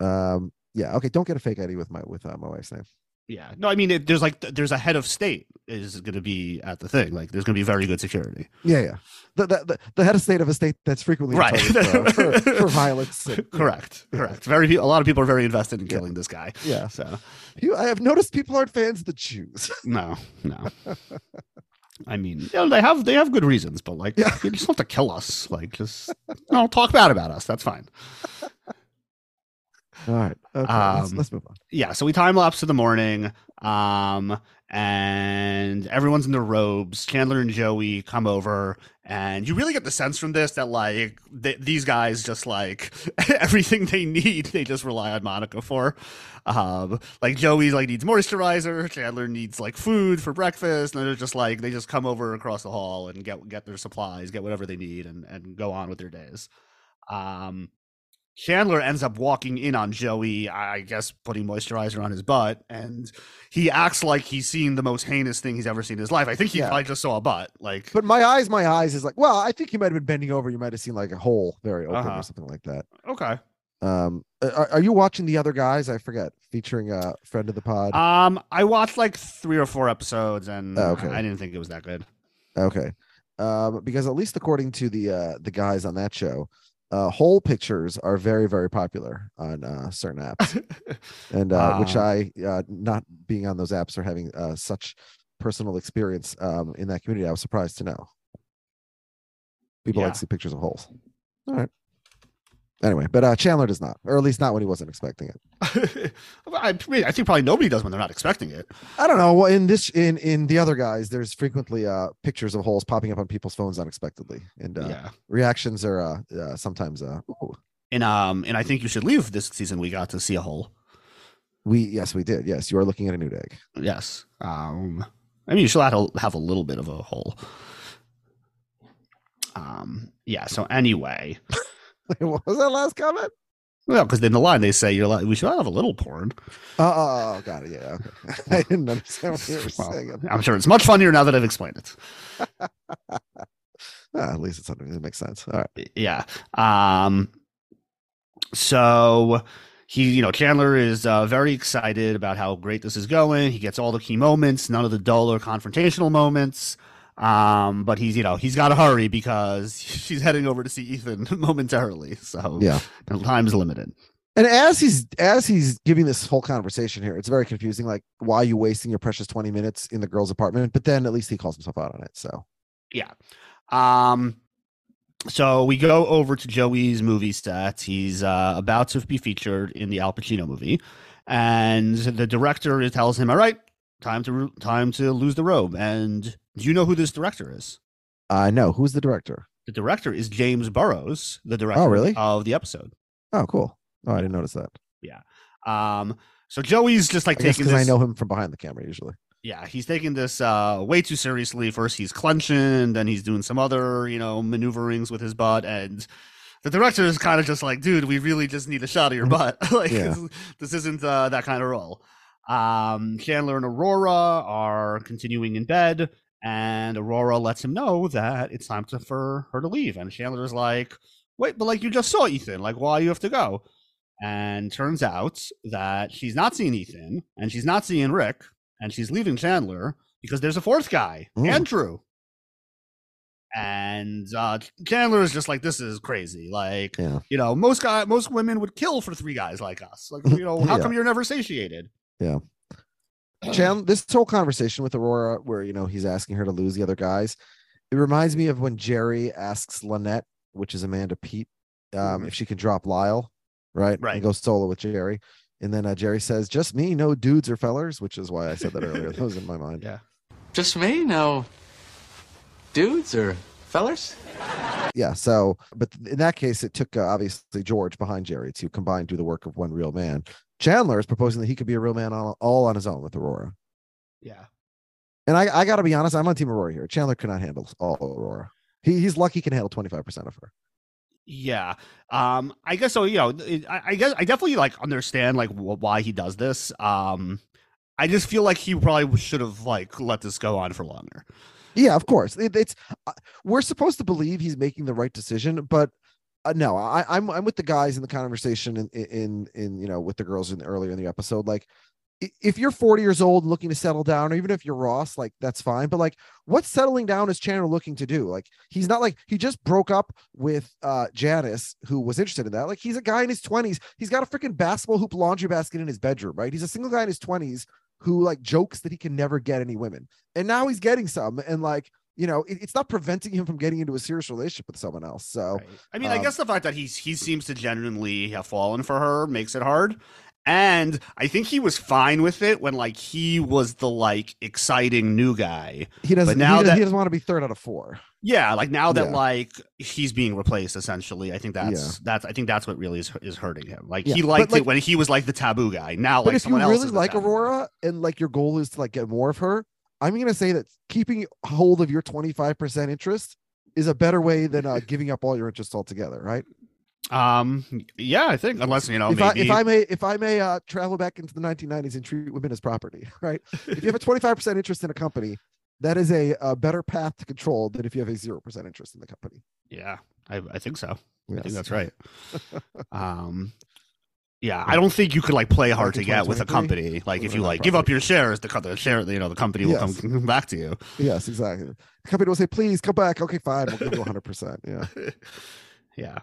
Um. Yeah. Okay. Don't get a fake ID with my with uh, my wife's name. Yeah. No, I mean, it, there's like there's a head of state is going to be at the thing. Like, there's going to be very good security. Yeah. Yeah. The the, the, the head of state of a state that's frequently Right. for, for, for violence. correct. Correct. Very. A lot of people are very invested in Yeah. killing this guy. Yeah. So You, I have noticed people aren't fans of the Jews. no, no. I mean, you know, they have they have good reasons, but like, Yeah. you just have to kill us. Like, just no, talk bad about us. That's fine. All right. Okay. let's, Um, let's move on. yeah so we time lapse to the morning um and everyone's in their robes chandler and joey come over and you really get the sense from this that like th- these guys just like everything they need they just rely on monica for um like joey like needs moisturizer chandler needs like food for breakfast and they're just like they just come over across the hall and get get their supplies get whatever they need and and go on with their days um Chandler ends up walking in on Joey, I guess putting moisturizer on his butt, and he acts like he's seen the most heinous thing he's ever seen in his life. I think he Yeah. probably just saw a butt. Like, But my eyes, my eyes is like, well, I think you might have been bending over. You might have seen like a hole very open Uh-huh. or something like that. okay. Um, are, are you watching the other guys? I forget, featuring a friend of the pod. Um, I watched like three or four episodes, and Oh, okay. I didn't think it was that good. Okay. um, because at least according to the uh, the guys on that show, uh, whole pictures are very very popular on uh, certain apps, and uh, which I uh, not being on those apps or having uh, such personal experience um, in that community, I was surprised to know. People Yeah. like to see pictures of holes. All right. Anyway, but uh, Chandler does not, or at least not when he wasn't expecting it. I, mean, I think probably nobody does when they're not expecting it. I don't know. Well, in this, in in the other guys, there's frequently uh pictures of holes popping up on people's phones unexpectedly, and uh, yeah. reactions are uh, uh sometimes uh ooh. And um, and I think you should leave this season. We got to see a hole. we yes we did yes you are looking at a nude egg Yes. Um, I mean, you still have to have a little bit of a hole. Um, yeah. So anyway, what was that last comment? Well, because in the line they say you're like we should all have a little porn. oh, oh, oh got it yeah okay. I didn't understand what you were Well, saying. I'm sure it's much funnier now that I've explained it. Ah, at least it's something that makes sense all right. Yeah um so he you know chandler is uh, very excited about how great this is going. He gets all the key moments none of the dull or confrontational moments um but he's you know he's got to hurry because she's heading over to see ethan momentarily so yeah time's limited and as he's as he's giving this whole conversation here it's very confusing like why are you wasting your precious 20 minutes in the girl's apartment but then at least he calls himself out on it so Yeah. Um so we go over to Joey's movie set. He's uh, about to be featured in the Al Pacino movie, and the director tells him, "All right, time to time to lose the robe." And do you know who this director is? i know who's the director The director is James Burrows, the director oh, really? of the episode. oh cool oh i didn't notice that Yeah. Um, so Joey's just like i taking this. i know him from behind the camera usually yeah, he's taking this uh, way too seriously. First, he's clenching, then he's doing some other, you know, maneuverings with his butt, and the director is kind of just like, "Dude, we really just need a shot of your butt. like, Yeah. this, this isn't uh, that kind of role." Um, Chandler and Aurora are continuing in bed, and Aurora lets him know that it's time to, for her to leave, and Chandler's like, "Wait, but like you just saw Ethan. Like, why you have to go?" And turns out that she's not seeing Ethan, and she's not seeing Rick, and she's leaving Chandler because there's a fourth guy, Mm. Andrew. And uh, Chandler is just like, this is crazy. Like, yeah you know, most guy, most women would kill for three guys like us. Like, you know, how Yeah. come you're never satiated? Chan, this whole conversation with Aurora, where you know he's asking her to lose the other guys, it reminds me of when Jerry asks Lynette, which is Amanda Peet, um, Mhm. if she can drop Lyle, right, Right. and go solo with Jerry, and then uh, Jerry says, "Just me, no dudes or fellers," which is why I said that earlier. That was in my mind. Yeah. Just me? No dudes or fellers? Yeah. So, but in that case, it took uh, obviously George behind Jerry to combine do the work of one real man. Chandler is proposing that he could be a real man all, all on his own with Aurora. Yeah. And I, I got to be honest, I'm on Team Aurora here. Chandler cannot handle all Aurora. He, he's lucky he can handle 25% of her. Yeah. Um, I guess so. You know, I, I guess I definitely like understand like wh- why he does this. Um, I just feel like he probably should have like let this go on for longer. Yeah, of course. It, it's uh, we're supposed to believe he's making the right decision, but uh, no, I, I'm I'm with the guys in the conversation in in in you know with the girls in earlier in the episode. Like, if you're 40 years old and looking to settle down, or even if you're Ross, like that's fine. But like, what's settling down is Chandler looking to do? Like, he's not like he just broke up with uh Janice, who was interested in that. Like, he's a guy in his 20s. He's got a freaking basketball hoop laundry basket in his bedroom, right? He's a single guy in his 20s who like jokes that he can never get any women, and now he's getting some, and like you know, it- it's not preventing him from getting into a serious relationship with someone else. So Right. I mean, I um, guess the fact that he's he seems to genuinely have fallen for her makes it hard. And I think he was fine with it when like he was the like exciting new guy. he doesn't. now he, that- he doesn't want to be third out of four. Yeah, like now that Yeah. like he's being replaced essentially. I think that's that's I think that's what really is is hurting him. Like Yeah, he but, liked like- it when he was like the taboo guy. Now But like if you really like. Aurora and like your goal is to like get more of her, I'm gonna say that keeping hold of your 25% interest is a better way than uh, giving up all your interest altogether, right? Um yeah, I think unless you know if I if I may if I may uh, travel back into the 1990s and treat women as property, right? if you have a 25% interest in a company, that is a, a better path to control than if you have a 0% interest in the company. Yeah, I, I think so. I think that's right. um, Yeah, I don't think you could like play hard in to get with a company. Like if you like give up your shares, the, the share, you know, the company will Yes. come back to you. Yes, exactly. The company will say, "Please come back." Okay, fine. We'll give you 100. percent Yeah. yeah.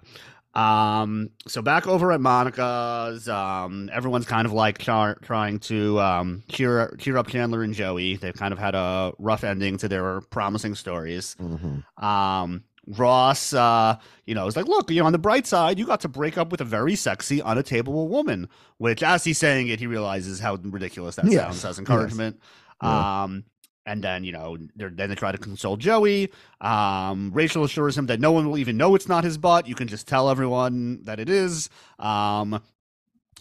Um. So back over at Monica's, um, everyone's kind of like char- trying to um cheer cheer up Chandler and Joey. They've kind of had a rough ending to their promising stories. Mhm. Um, Ross, uh, you know, is like, look, you know, on the bright side, you got to break up with a very sexy, unattainable woman. Which, as he's saying it, he realizes how ridiculous that Yes, sounds as yes. encouragement. Yeah. Um, and then you know, they're, then they try to console Joey. Um, Rachel assures him that no one will even know it's not his butt. You can just tell everyone that it is. Um,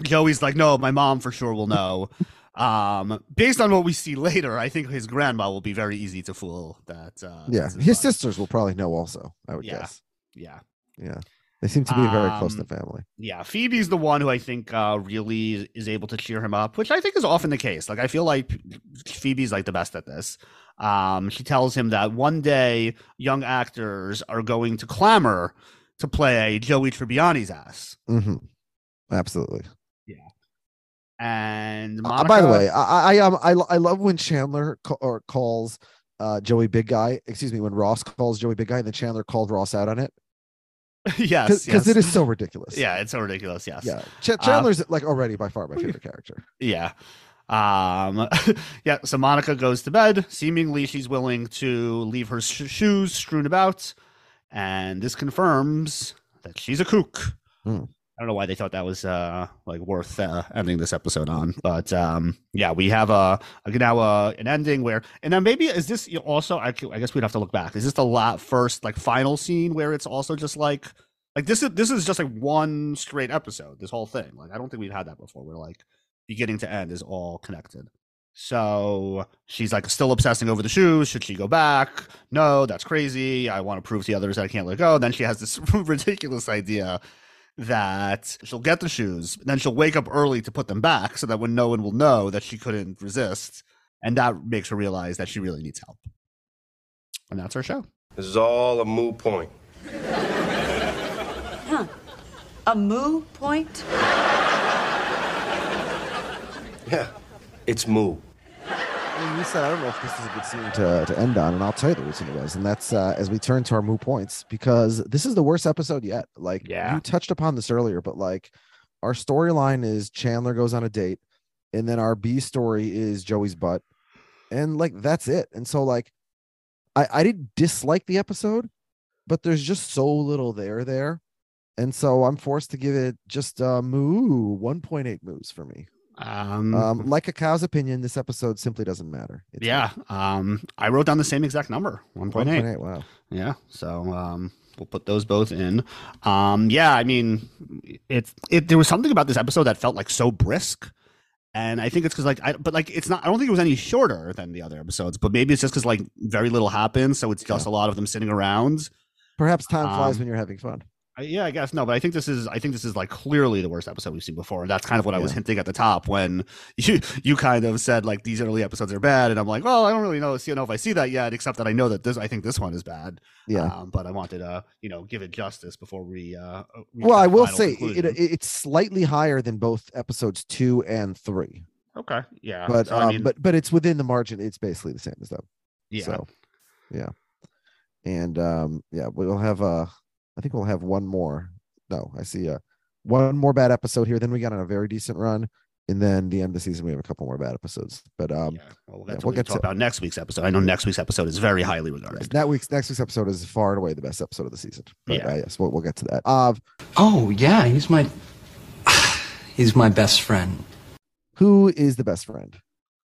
Joey's like, no, my mom for sure will know. Um, based on what we see later, I think his grandma will be very easy to fool. That uh, Yeah, his sisters will probably know also. I would Yeah. guess. Yeah. Yeah, they seem to be very close Um, knit family. Yeah, Phoebe's the one who I think uh, really is able to cheer him up, which I think is often the case. Like I feel like Phoebe's like the best at this. Um, she tells him that one day young actors are going to clamor to play Joey Tribbiani's ass. hmm Absolutely. And Uh, by the way, I I um I, I love when Chandler ca- or calls uh Joey Big Guy. Excuse me, when Ross calls Joey Big Guy, and then Chandler called Ross out on it yes, because yes. it is so ridiculous. Yeah, it's so ridiculous. Yes. yeah. Ch- Chandler's like already by far my favorite character. Yeah. Um yeah, so Monica goes to bed. Seemingly she's willing to leave her sh- shoes strewn about and this confirms that she's a kook. Hmm. I don't know why they thought that was uh like worth uh, ending this episode on, but um yeah, we have a, a now uh, an ending where and then maybe is this also I, I guess we'd have to look back. Is this the la- first like final scene where it's also just like like this is this is just like one straight episode, this whole thing. Like I don't think we've had that before. Where like beginning to end is all connected. So she's like still obsessing over the shoes. Should she go back? No, that's crazy. I want to prove to the others that I can't let go. Then she has this ridiculous idea that she'll get the shoes, then she'll wake up early to put them back so that when no one will know that she couldn't resist. And that makes her realize that she really needs help. And that's our show. This is all a moo point. Huh. A moo point? Yeah, it's moo. You said I don't know if this is a good scene to, to end on, and I'll tell you the reason it was, and that's uh, as we turn to our moo points because this is the worst episode yet. Like Yeah. you touched upon this earlier, but like our storyline is Chandler goes on a date, and then our B story is Joey's butt, and like that's it. And so like I I didn't dislike the episode, but there's just so little there there, and so I'm forced to give it just uh moo 1.8 moos for me. Um, Um, like a cow's opinion, this episode simply doesn't matter. It's yeah. Um, I wrote down the same exact number 1.8. 1.8. Wow. Yeah. So um, we'll put those both in. Um, yeah. I mean, it's it. There was something about this episode that felt like so brisk, and I think it's because like I, but like it's not. I don't think it was any shorter than the other episodes, but maybe it's just because like very little happens, so it's just a lot of them sitting around. Perhaps time flies Um, when you're having fun. I, yeah, I guess no, but I think this is I think this is like clearly the worst episode we've seen before, and that's kind of what I was hinting at the top when you you kind of said like these early episodes are bad, and I'm like, well, I don't really know, see, know if I see that yet, except that I know that this I think this one is bad. Yeah. um, but I wanted to you know give it justice before we. uh reach well, I will say it, it, it's slightly higher than both episodes two and three, okay, yeah, but so, I um, mean, but but it's within the margin. It's basically the same as them. yeah, So, yeah, and um, yeah, we'll have uh, I think we'll have one more. No, I see uh, one more bad episode here. Then we got on a very decent run, and then the end of the season we have a couple more bad episodes. But um, yeah. Well, we'll yeah, get to, we'll get talk to- about next week's episode. I know next week's episode is very highly regarded. that week's next week's episode is far and away the best episode of the season. But Yeah. uh, yes, we'll, we'll get to that. Uh, Oh, yeah, he's my. He's my best friend. who is the best friend?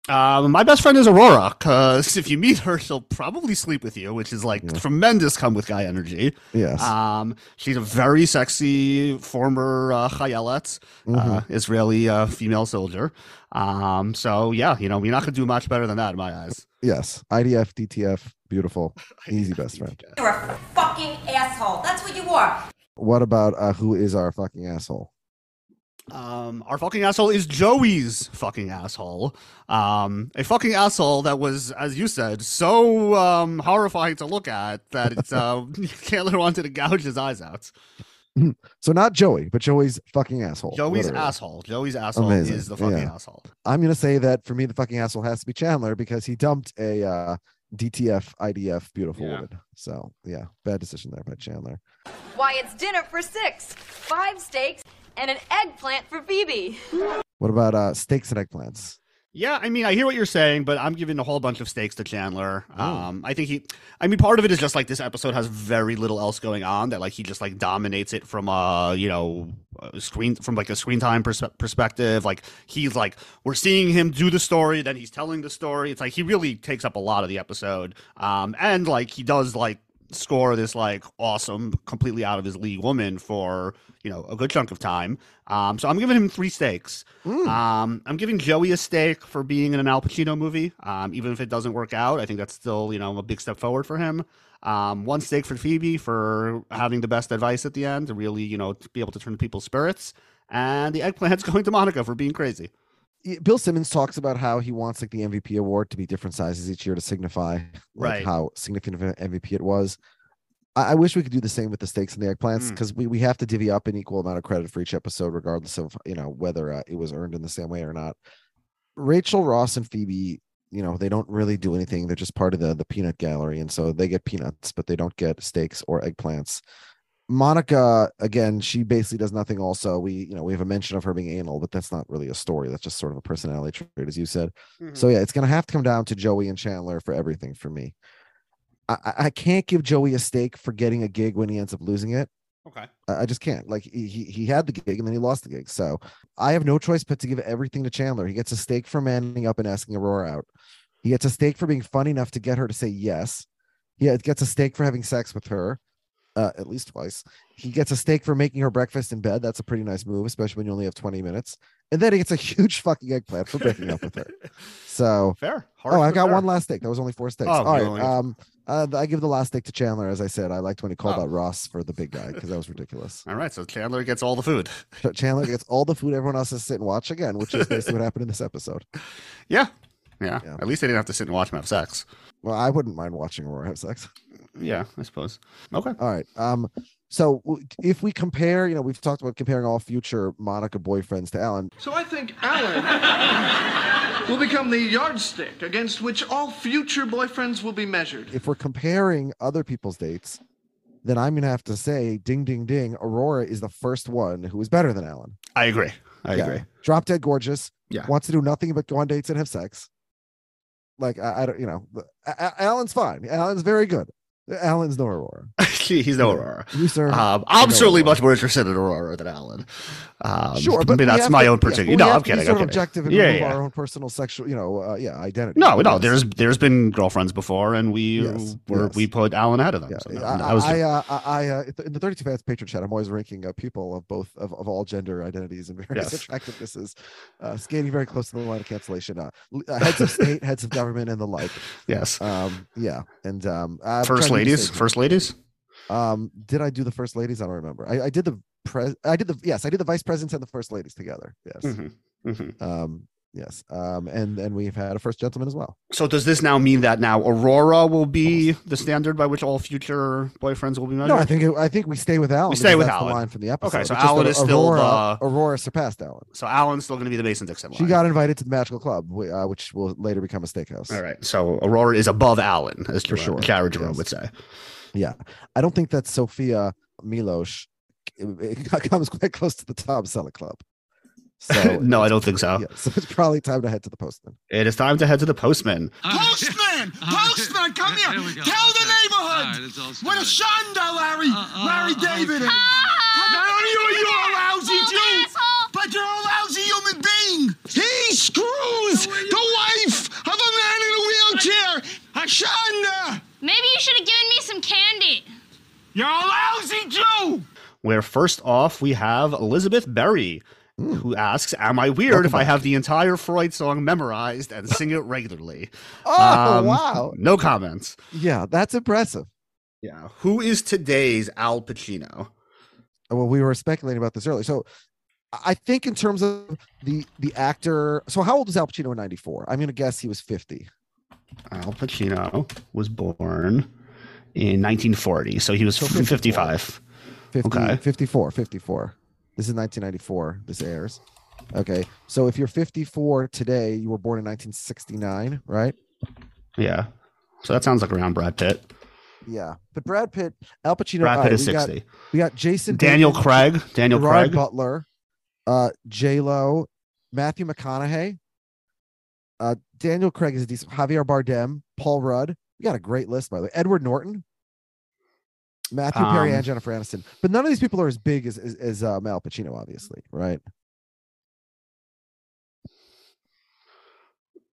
Um, my best friend is Aurora, because if you meet her, she'll probably sleep with you, which is like Yeah. tremendous come with guy energy. Yes. Um, she's a very sexy former uh, Chayelet, uh, Mhm. Israeli uh, female soldier. Um, so yeah, you know, you're not gonna do much better than that in my eyes. Yes, IDF, DTF, beautiful, easy best friend. You're a fucking asshole. That's what you are. What about uh, who is our fucking asshole? Um, our fucking asshole is Joey's fucking asshole. Um, a fucking asshole that was, as you said, so um horrifying to look at that it's uh Chandler wanted to gouge his eyes out. So not Joey, but Joey's fucking asshole. Joey's literally. asshole. Joey's asshole Amazing. is the fucking Yeah. asshole. I'm gonna say that for me, the fucking asshole has to be Chandler because he dumped a uh, DTF IDF beautiful Yeah. woman. So yeah, bad decision there by Chandler. Why, it's dinner for six. Five steaks and an eggplant for Phoebe. What about uh, steaks and eggplants? Yeah, I mean, I hear what you're saying, but I'm giving a whole bunch of stakes to Chandler. Oh. Um, I think he, I mean, part of it is just like this episode has very little else going on that like he just like dominates it from a you know a screen from like a screen time pers- perspective. Like he's like we're seeing him do the story, then he's telling the story. It's like he really takes up a lot of the episode. Um, and like he does like score this like awesome, completely out of his league woman for you know a good chunk of time. Um, so I'm giving him three stakes. Um, I'm giving Joey a stake for being in an Al Pacino movie. Um, even if it doesn't work out, I think that's still you know a big step forward for him. Um, one stake for Phoebe for having the best advice at the end to really you know to be able to turn people's spirits. And the eggplant's going to Monica for being crazy. Bill Simmons talks about how he wants like the MVP award to be different sizes each year to signify like, Right. how significant of an MVP it was. I, I wish we could do the same with the steaks and the eggplants Mm. because we, we have to divvy up an equal amount of credit for each episode, regardless of you know whether uh, it was earned in the same way or not. Rachel Ross and Phoebe, you know, they don't really do anything. They're just part of the the peanut gallery, and so they get peanuts, but they don't get steaks or eggplants. Monica, again, she basically does nothing. Also, we you know we have a mention of her being anal, but that's not really a story. That's just sort of a personality trait, as you said. Mm-hmm. So yeah, it's gonna have to come down to Joey and Chandler for everything for me. I, I- I can't give Joey a stake for getting a gig when he ends up losing it. Okay. I I just can't. Like he he he had the gig and then he lost the gig. So I have no choice but to give everything to Chandler. He gets a stake for manning up and asking Aurora out. He gets a stake for being funny enough to get her to say yes. Yeah, it gets a stake for having sex with her, uh, at least twice. He gets a steak for making her breakfast in bed. That's a pretty nice move, especially when you only have 20 minutes. And then he gets a huge fucking eggplant for breaking up with her. So Fair. Hard oh, I got fair. one last steak. That was only four steaks. Oh, All right. only- Um, uh, I give the last steak to Chandler, as I said. I liked when he called Oh. out Ross for the big guy because that was ridiculous. All right, so Chandler gets all the food. So Chandler gets all the food everyone else has to sit and watch again, which is basically what happened in this episode. Yeah. yeah. Yeah. At least they didn't have to sit and watch him have sex. Well, I wouldn't mind watching Aurora have sex. Yeah, I suppose. Okay. All right. Um, so if we compare, you know, we've talked about comparing all future Monica boyfriends to Alan. So I think Alan will become the yardstick against which all future boyfriends will be measured. If we're comparing other people's dates, then I'm gonna have to say, ding, ding, ding. Aurora is the first one who is better than Alan. I agree. I Yeah. agree. Drop dead gorgeous. Yeah. Wants to do nothing but go on dates and have sex. Like I, I don't, you know, A- A- Alan's fine. Alan's very good. Alan's no Aurora. He's no Aurora. You sir. Um, I'm no certainly Aurora. much more interested in Aurora than Alan. Um, Sure, but but we that's my to- own yeah, particular. we no, I'm kidding. Sort I'm of kidding. objective and Yeah, yeah. our own personal sexual, you know, uh, yeah, identity. No, no. There's there's been girlfriends before, and we Yes, were yes. we put Alan out of them. Yeah, so no, I, I was I, uh, I, I uh, in the 32 fans Patreon chat, I'm always ranking uh, people of both of, of all gender identities and various Yes. attractivenesses, uh, skating very close to the line of cancellation. Uh, heads of state, heads of government, and the like. yes. Um, yeah, and um, first trying to do the ladies, first ladies. Um, did I do the first ladies? I don't remember. I, I did the pres. I did the yes. I did the vice presidents and the first ladies together. Yes. Mhm, mhm. Um, yes. Um, and and we've had a first gentleman as well. So does this now mean that now Aurora will be the standard by which all future boyfriends will be measured? No, I think it, I think we stay with Alan. We stay with that's Alan. The line from the episode. Okay, so Alan is still Aurora, the- Aurora surpassed Alan. so Alan's still going to be the Mason Dixon line. She got invited to the Magical Club, uh, which will later become a steakhouse. All right. So Aurora is above Alan, as For sure, Jerome yes. would say. Yeah, I don't think that Sofia Milos it, it comes quite close to the Tom Selleck Club. So no, I don't think so. yeah, so it's probably time to head to the postman. It is time to head to the postman. Postman! Postman, come here! we go. Tell the Okay. neighborhood! All right, it's all What a started. shanda, Larry! uh, Larry uh, David! okay. Not only are you a lousy Bald Jew, but you're a lousy human being! He screws the wife of a man in a wheelchair! A shanda! Maybe you should have given me some candy. You're a lousy Jew! Where first off we have Elizabeth Berry, who asks, "Am I weird Welcome if I have the entire Freud song memorized and sing it regularly?" Oh Um, wow! No comments. Yeah, that's impressive. Yeah. Who is today's Al Pacino? well we were speculating about this earlier so i think in terms of the the actor so how old was al pacino in 94 i'm gonna guess he was 50 Al Pacino was born in 1940, so he was So 55. 50, Okay. 54, 54. This is 1994. This airs. Okay. So if you're 54 today, you were born in 1969, right? Yeah. So that sounds like around Brad Pitt. Yeah. But Brad Pitt, Al Pacino. Brad Pitt right, is we got- 60. we got Jason Daniel Bateman, Craig. Daniel Gerard Craig. Butler, uh, J Lo, Matthew McConaughey, uh, Daniel Craig is a decent. Javier Bardem, Paul Rudd. We got a great list by the way. Edward Norton, Matthew Perry, Um, and Jennifer Aniston. But none of these people are as big as as, as uh, Al Pacino, obviously, right?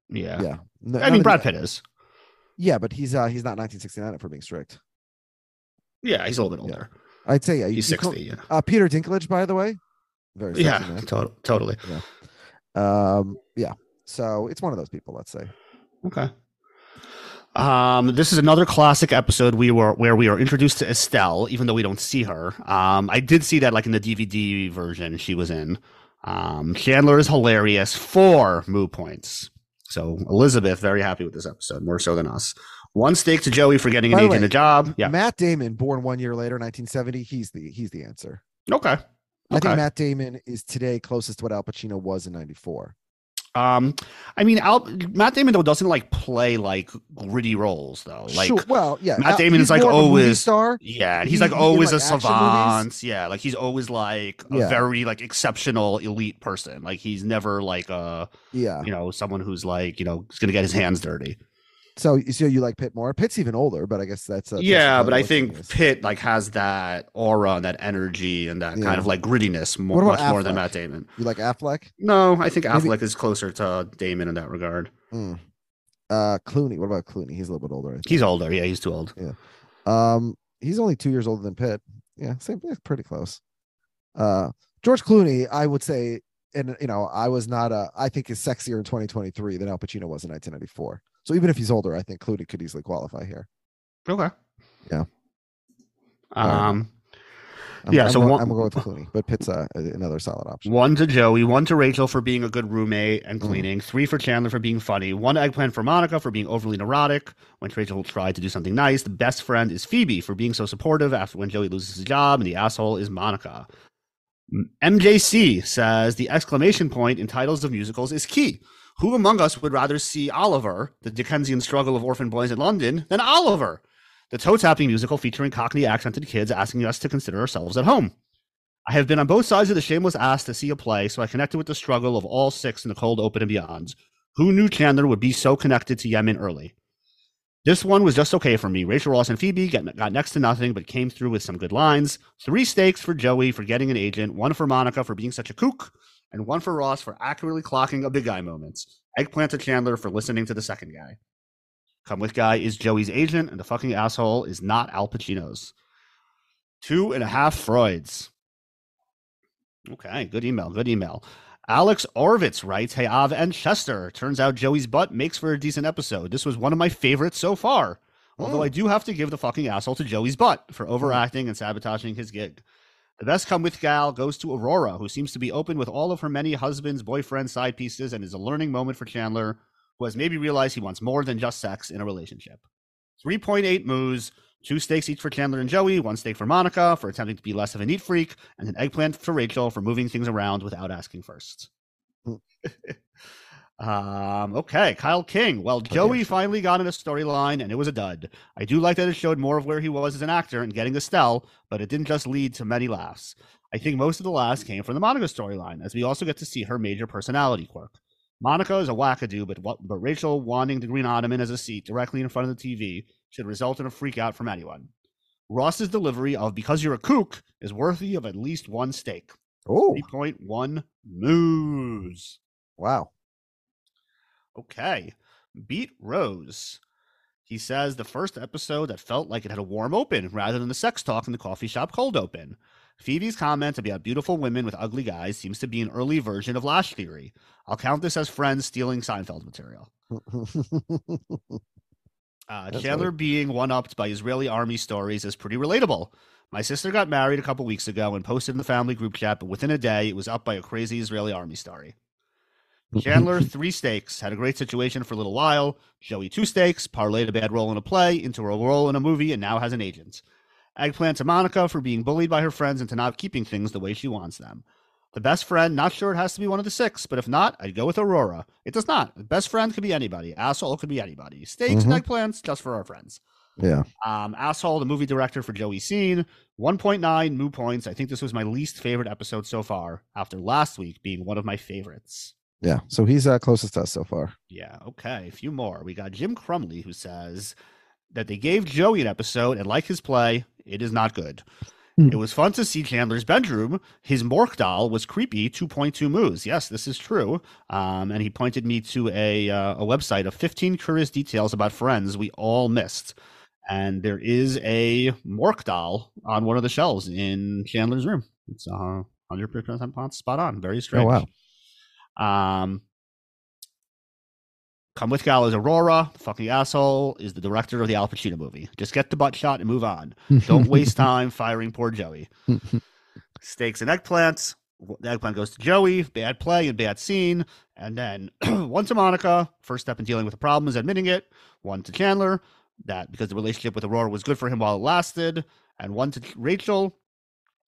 Yeah. Yeah. No- I mean, Brad Pitt is. Yeah, but he's uh he's not 1969 if we're being strict. Yeah, he's a little bit older. I'd say yeah. you- He's you call- 60, yeah. Uh, Peter Dinklage, by the way, very sexy Yeah, to- totally. Yeah. Um. Yeah. So it's one of those people. Let's say. Okay. Um, this is another classic episode we were where we are introduced to Estelle, even though we don't see her. Um, I did see that like in the DVD version she was in. Um, Chandler is hilarious. Four moo points. So Elizabeth very happy with this episode, more so than us. One stake to Joey for getting an By agent way, a job. Yeah. Matt Damon, born one year later, 1970. He's the he's the answer. Okay. I think Matt Damon is today closest to what Al Pacino was in '94. Um, I mean, Al, Matt Damon though doesn't like play like gritty roles though. Like, Sure, well, yeah, Matt Damon he's is like always star. Yeah, He- he's like he always like, a action movies. savant. Yeah, like he's always like a Yeah. very like exceptional elite person. Like he's never like a Yeah. you know someone who's like you know is gonna get his hands dirty. So, so you like Pitt more? Pitt's even older, but I guess that's that's yeah, but I think is. Pitt like has that aura, and that energy, and that Yeah. kind of like grittiness more, much about more than Matt Damon. you like Affleck. No, I think Maybe- Affleck is closer to Damon in that regard. Hmm. Uh, Clooney. What about Clooney? He's a little bit older. I think. He's older. Yeah, he's too old. Yeah. Um, he's only two years older than Pitt. Yeah, same. Pretty close. Uh, George Clooney, I would say, and you know, I was not a. I think is sexier in 2023 than Al Pacino was in 1994. So even if he's older, I think Clooney could easily qualify here. Okay. Yeah. Um. I'm, Yeah, I'm, so go- one- I'm gonna go with Clooney, but Pitt's uh, another solid option. One to Joey, one to Rachel for being a good roommate Mm. and cleaning, three for Chandler for being funny, one eggplant for Monica for being overly neurotic when Rachel tried to do something nice. The best friend is Phoebe for being so supportive after when Joey loses his job, and the asshole is Monica. MJC says the exclamation point in titles of musicals is key. Who among us would rather see Oliver, the Dickensian struggle of orphan boys in London, than Oliver, the toe tapping musical featuring Cockney accented kids asking us to consider ourselves at home? I have been on both sides of the shameless ass to see a play, so I connected with the struggle of all six in the cold open and beyond. Who knew Chandler would be so connected to Yemen early? This one was just okay for me. Rachel Ross and Phoebe got, got next to nothing, but came through with some good lines. Three stakes for Joey for getting an agent, one for Monica for being such a kook, and one for Ross for accurately clocking a big guy moments. Eggplant to Chandler for listening to the second guy. Come with guy is Joey's agent, and the fucking asshole is not Al Pacino's. Two and a half Freuds. Okay, good email. Good email. Alex Orvitz writes, Hey, Av and Chester. Turns out Joey's butt makes for a decent episode. This was one of my favorites so far. Although hmm. I do have to give the fucking asshole to Joey's butt for hmm. overacting and sabotaging his gig. The best come with gal goes to Aurora, who seems to be open with all of her many husbands, boyfriends, side pieces, and is a learning moment for Chandler, who has maybe realized he wants more than just sex in a relationship. 3.8 moos, two stakes each for Chandler and Joey, one stake for Monica for attempting to be less of a neat freak, and an eggplant for Rachel for moving things around without asking first. um, okay, Kyle King. Well, Joey finally got in a storyline and it was a dud. I do like that it showed more of where he was as an actor and getting Estelle, but it didn't just lead to many laughs. I think most of the laughs came from the Monica storyline, as we also get to see her major personality quirk. Monica is a wackadoo, but what, but Rachel wanting the Green Ottoman as a seat directly in front of the TV should result in a freak out from anyone. Ross's delivery of "Because you're a kook" is worthy of at least one stake. Oh, 3.1 moos. Wow. Okay. Beat Rose. He says the first episode that felt like it had a warm open rather than the sex talk in the coffee shop cold open. Phoebe's comment about beautiful women with ugly guys seems to be an early version of Lash Theory. I'll count this as friends stealing Seinfeld material. Uh, Chandler being one upped by Israeli army stories is pretty relatable. My sister got married a couple weeks ago and posted in the family group chat, but within a day, it was up by a crazy Israeli army story. Chandler, three stakes, had a great situation for a little while. Joey, two stakes, parlayed a bad role in a play into a role in a movie, and now has an agent. Eggplant to Monica for being bullied by her friends into not keeping things the way she wants them. The best friend, not sure it has to be one of the six, but if not, I'd go with Aurora. It does not. The best friend could be anybody. Asshole could be anybody. Steaks Mhm. and eggplants, just for our friends. Yeah. Um, Asshole, the movie director for Joey Scene, 1.9 moo points. I think this was my least favorite episode so far, after last week being one of my favorites. Yeah. So he's uh, closest to us so far. Yeah, okay. A few more. We got Jim Crumley who says that they gave Joey an episode and like his play, it is not good. It was fun to see Chandler's bedroom. His Mork doll was creepy. 2.2 moves. Yes, this is true. Um, and he pointed me to a uh, a website of 15 curious details about friends we all missed. And there is a Mork doll on one of the shelves in Chandler's room. It's uh, 100% spot on. Very strange. wow. Um, Come with Gal is Aurora. The fucking asshole is the director of the Al Pacino movie. Just get the butt shot and move on. Don't waste time firing poor Joey. Steaks and eggplants. The eggplant goes to Joey. Bad play and bad scene. And then one to Monica. First step in dealing with the problem is admitting it. One to Chandler. That because the relationship with Aurora was good for him while it lasted. And one to Rachel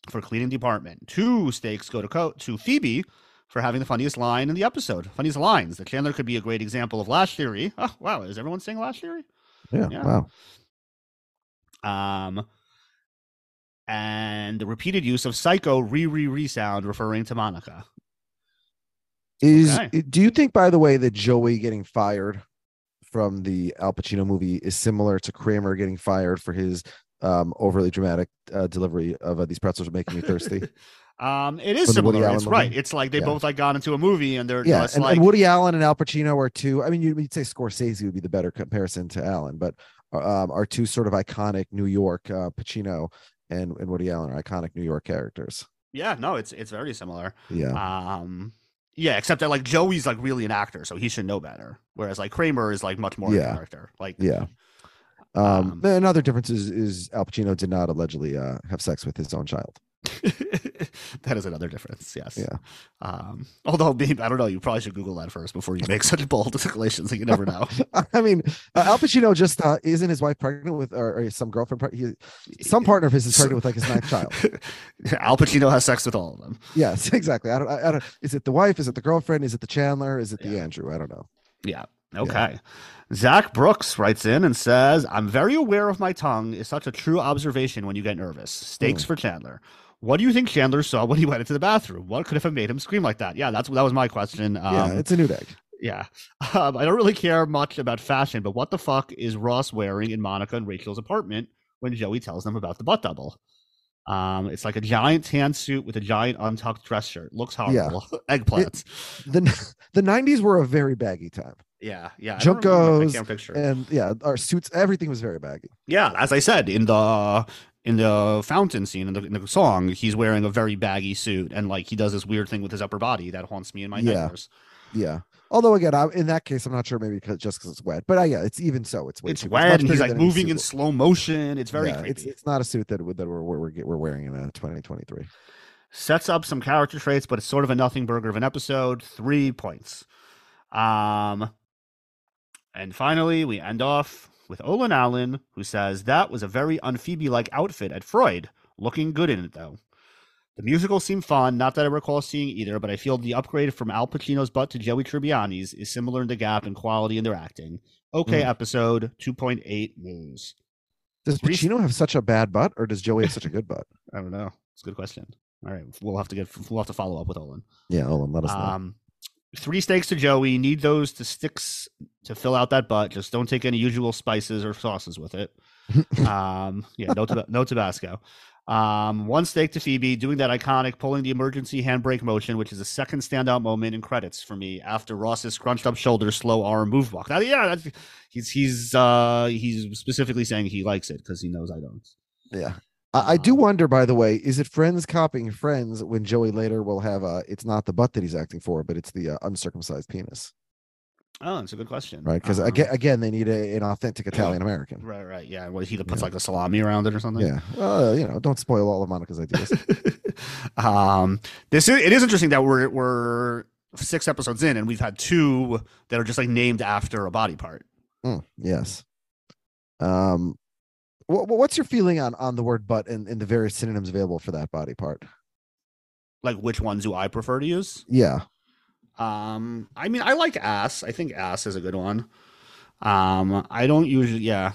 for cleaning the apartment. Two stakes go to Co- to Phoebe for having the funniest line in the episode. Funniest lines. That Chandler could be a great example of Lash Theory. Oh wow, is everyone saying Lash Theory? Yeah. Yeah. Wow. Um, and the repeated use of psycho re re re sound referring to Monica. Is Okay. do you think, by the way, that Joey getting fired from the Al Pacino movie is similar to Kramer getting fired for his um, overly dramatic uh, delivery of uh, "These pretzels are making me thirsty"? Um, it is For the Woody similar. It's movie? right. It's like they Yeah. both like got into a movie and they're yeah, and, like and Woody Allen and Al Pacino are two. I mean, you'd say Scorsese would be the better comparison to Allen, but um, are two sort of iconic New York uh, Pacino and, and Woody Allen are iconic New York characters. yeah, no, it's it's very similar. Yeah. Um, yeah, except that like Joey's like really an actor, so he should know better. Whereas like Kramer is like much more Yeah. a character. Like Yeah. Um, another difference is, is Al Pacino did not allegedly uh, have sex with his own child. that is another difference. Yes. Yeah. Um, although maybe, I don't know, you probably should Google that first before you make such bold declarations. That you never know. I mean, uh, Al Pacino just uh, isn't his wife pregnant with, or, or some girlfriend, preg- he, some partner of his is pregnant with like his ninth child. Al Pacino has sex with all of them. Yes, exactly. I don't, I, I don't. Is it the wife? Is it the girlfriend? Is it the Chandler? Is it the Andrew? I don't know. Yeah. Okay. Zach Brooks writes in and says, I'm very aware of my tongue is such a true observation when you get nervous. Stakes for Chandler. What do you think Chandler saw when he went into the bathroom? What could have made him scream like that? Yeah, that's that was my question. Um, yeah, it's a nude egg. yeah. Um, I don't really care much about fashion, but what the fuck is Ross wearing in Monica and Rachel's apartment when Joey tells them about the butt double? Um, it's like a giant tan suit with a giant untucked dress shirt. Looks horrible. Yeah. Eggplants. The the '90s were a very baggy time. yeah, yeah. JNCOs and yeah, our suits, everything was very baggy. Yeah, as I said in the in the fountain scene in the, in the song, he's wearing a very baggy suit and like he does this weird thing with his upper body that haunts me in my Yeah. nightmares. Yeah. Although again, I, in that case, I'm not sure. Maybe because just because it's wet, but uh, yeah, it's even so. It's way It's wet and he's like moving in slow motion. It's very yeah. It's, it's not a suit that would- that we're, we're we're wearing in uh, 2023. Sets up some character traits, but it's sort of a nothing burger of an episode. Three points. Um, and finally, we end off with Olin Allen, who says that was a very unphoebe like outfit at Freud. Looking good in it though. The musical seemed fun, not that I recall seeing either, but I feel the upgrade from Al Pacino's butt to Joey Tribbiani's is similar in the gap in quality in their acting. Okay, Mm. episode 2.8 news. Does Pacino have such a bad butt, or does Joey have such a good butt? I don't know. It's a good question. All right, we'll have to get we'll have to follow up with Olin. Yeah, Olin, let us know. Um, three steaks to Joey. Need those to sticks to fill out that butt. Just don't take any usual spices or sauces with it. um, yeah, no, tab- no Tabasco. Um, one steak to Phoebe, doing that iconic pulling the emergency handbrake motion, which is a second standout moment in credits for me after Ross's scrunched up shoulder, slow arm move walk. Now, yeah, that's, he's he's uh he's specifically saying he likes it because he knows I don't. yeah. I, I do wonder, by the way, is it Friends copying Friends when Joey later will have uh it's not the butt that he's acting for, but it's the uh, uncircumcised penis, Oh, that's a good question. right? Because Um, again, again, they need a, an authentic Italian American. right, right, yeah. What he puts like a salami around it or something? Yeah. Well, you know, don't spoil all of Monica's ideas. um this is it is interesting that we're we're six episodes in and we've had two that are just like named after a body part Mm, yes. Um. Wha- wha- what's your feeling on on the word butt and, and the various synonyms available for that body part? Like which ones do I prefer to use? Yeah. Um, I mean, I like ass. I think ass is a good one. Um, I don't usually. Yeah,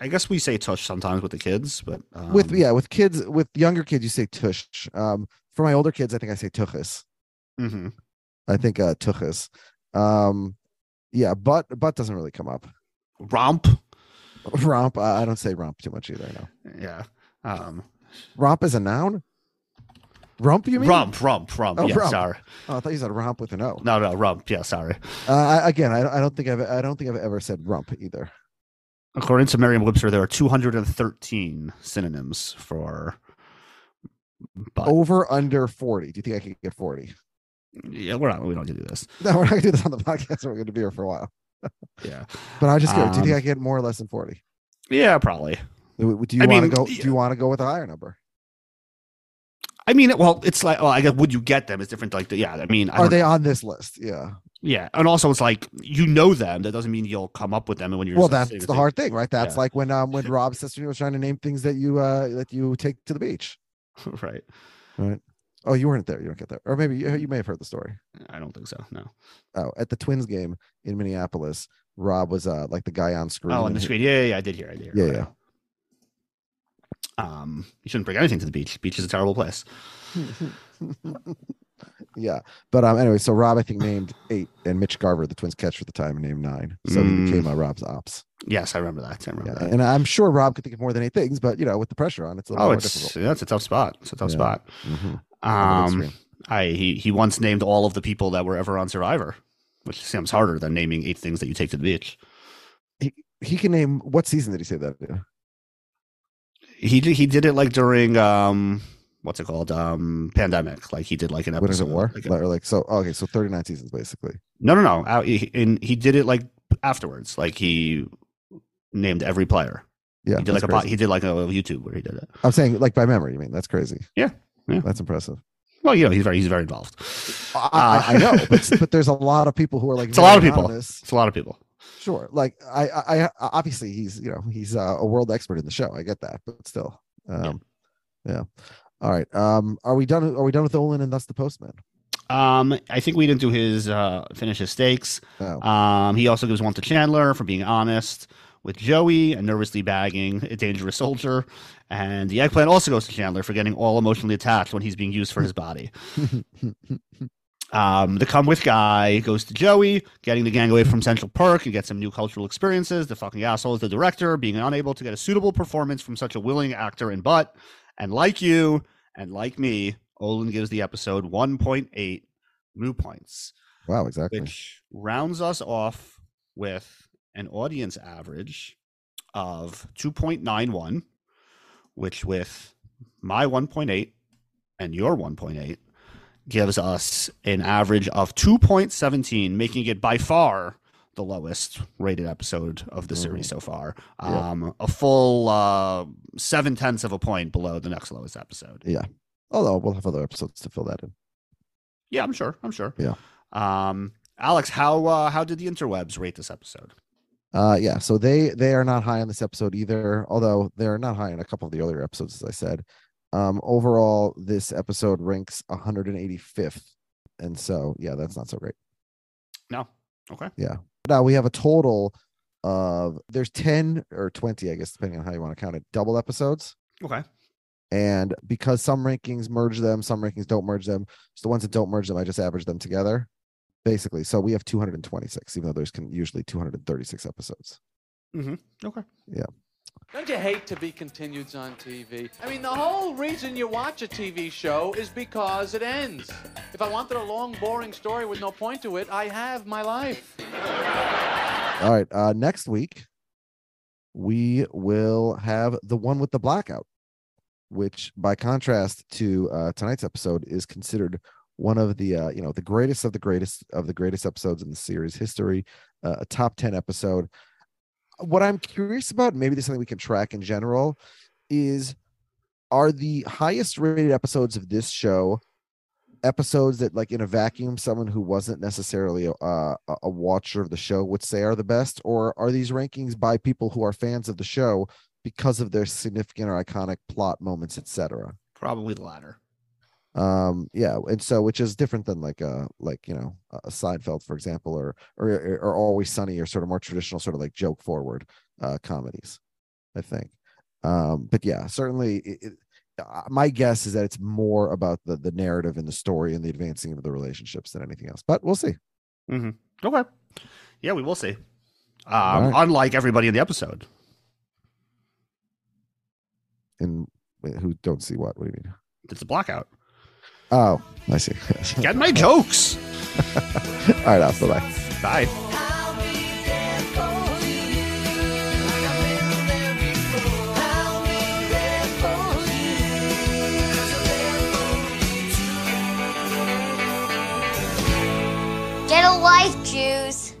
I guess we say tush sometimes with the kids, but um, with yeah, with kids with younger kids you say tush. Um for my older kids, I think I say tuchus. mhm. I think uh tuchus. Um yeah, butt butt doesn't really come up. romp. Romp, I I don't say romp too much either. No. Yeah. Um, Romp is a noun? Rump, you mean? rump, rump, rump. Oh, yeah, rump. sorry. Oh, I thought you said romp with an O. No, no, rump. Yeah, sorry. Uh, I, again, I, I don't think I've I don't think I've ever said rump either. According to Merriam-Webster, there are 213 synonyms for butt. Over under forty. Do you think I could get forty? Yeah, we're not. We don't get to do this. No, we're not gonna do this on the podcast. We're gonna be here for a while. Yeah. But I just curious. do you think Um, I get more or less than forty? Yeah, probably. Do do you want to go? Do you want to go with a higher number? I mean, well, it's like, well, I guess would you get them? It's different. Like, the, yeah, I mean, I Are they know. on this list? Yeah. Yeah, and also it's like you know them. That doesn't mean you'll come up with them. And when you're Well, that's the there- hard thing, right? That's Yeah. like when um when Rob's sister was trying to name things that you uh that you take to the beach. right. Right. Oh, you weren't there. You don't get that. Or maybe you, you may have heard the story. I don't think so. No. Oh, at the Twins game in Minneapolis, Rob was uh like the guy on screen. Oh, on the he- screen. Yeah, yeah, yeah, I did hear. I did. Yeah, hear. yeah. yeah. Um, you shouldn't bring anything to the beach. Beach is a terrible place. yeah. But um anyway, so Rob I think named eight and Mitch Garver, the Twins catcher at the time, named nine. So he Mm. became uh, Rob's ops. Yes, I remember that. I remember Yeah. that. And I'm sure Rob could think of more than eight things, but you know, with the pressure on, it's a little Oh, more it's difficult. it's a tough spot. It's a tough Yeah. spot. Mhm. On the big Um. I he he once named all of the people that were ever on Survivor, which seems harder than naming eight things that you take to the beach. He, he can name what season did he say that? in? He did, he did it like during um what's it called um pandemic. Like he did like an episode. When is it war? like a- or like so okay, so 39 seasons basically. no, no, no. He, and he did it like afterwards. Like he named every player. Yeah. he did like a he did like a YouTube where he did it. I'm saying like by memory, you mean that's crazy. Yeah, yeah. That's impressive. Well, you know, he's very he's very involved. I, I, I know, but but there's a lot of people who are like Uh, It's a lot of people. anonymous. It's a lot of people. Sure. Like I, I, I obviously he's you know he's uh, a world expert in the show. I get that, but still, um, yeah. All right. Um, are we done? Are we done with Olin and thus the postman? Um, I think we didn't do his uh finish his stakes. Oh. Um, he also gives one to Chandler for being honest with Joey and nervously bagging a dangerous soldier. And the eggplant also goes to Chandler for getting all emotionally attached when he's being used for his body. Um, the come with guy goes to Joey, getting the gang away from Central Park and get some new cultural experiences. The fucking asshole is the director, being unable to get a suitable performance from such a willing actor in butt. And like you and like me, Olin gives the episode 1.8 new points, wow, exactly. which rounds us off with an audience average of 2.91, which with my 1.8 and your 1.8 gives us an average of 2.17, making it by far the lowest rated episode of the series so far. Yeah. Um, a full uh, seven tenths of a point below the next lowest episode. Yeah. Although we'll have other episodes to fill that in. Yeah, I'm sure. I'm sure. Yeah. Um, Alex, how uh, how did the interwebs rate this episode? Uh, yeah. So they they are not high on this episode either. Although they're not high on a couple of the earlier episodes, as I said. Um, overall, this episode ranks 185th, and so yeah, that's not so great. No. Okay. Yeah. Now we have a total of there's 10 or 20, I guess, depending on how you want to count it, double episodes. Okay. And because some rankings merge them, some rankings don't merge them. So the ones that don't merge them, I just average them together. Basically. So we have 226, even though there's con- usually 236 episodes. Mm-hmm. Okay. Yeah. Don't you hate to be continued on TV? I mean, the whole reason you watch a TV show is because it ends. If I wanted a long, boring story with no point to it, I have my life. All right. Uh, next week, we will have the one with the blackout, which, by contrast to uh, tonight's episode, is considered one of the uh, you know the greatest of the greatest of the greatest episodes in the series history, uh, a top ten episode. What I'm curious about, maybe this is something we can track in general, is are the highest rated episodes of this show episodes that like in a vacuum someone who wasn't necessarily a, a, a watcher of the show would say are the best or are these rankings by people who are fans of the show because of their significant or iconic plot moments, etc. Probably the latter. Um, yeah, and so which is different than like a like you know a Seinfeld, for example, or or or Always Sunny, or sort of more traditional, sort of like joke forward uh, comedies. I think. Um, but yeah, certainly. It, it, uh, my guess is that it's more about the the narrative and the story and the advancing of the relationships than anything else. But we'll see. Mm-hmm. Okay. Yeah, we will see. Um, right. Unlike everybody in the episode. And who don't see what? What do you mean? It's a blackout. Oh, I see. Get my jokes. All right, off. Bye bye. Bye. Get a life, Jews.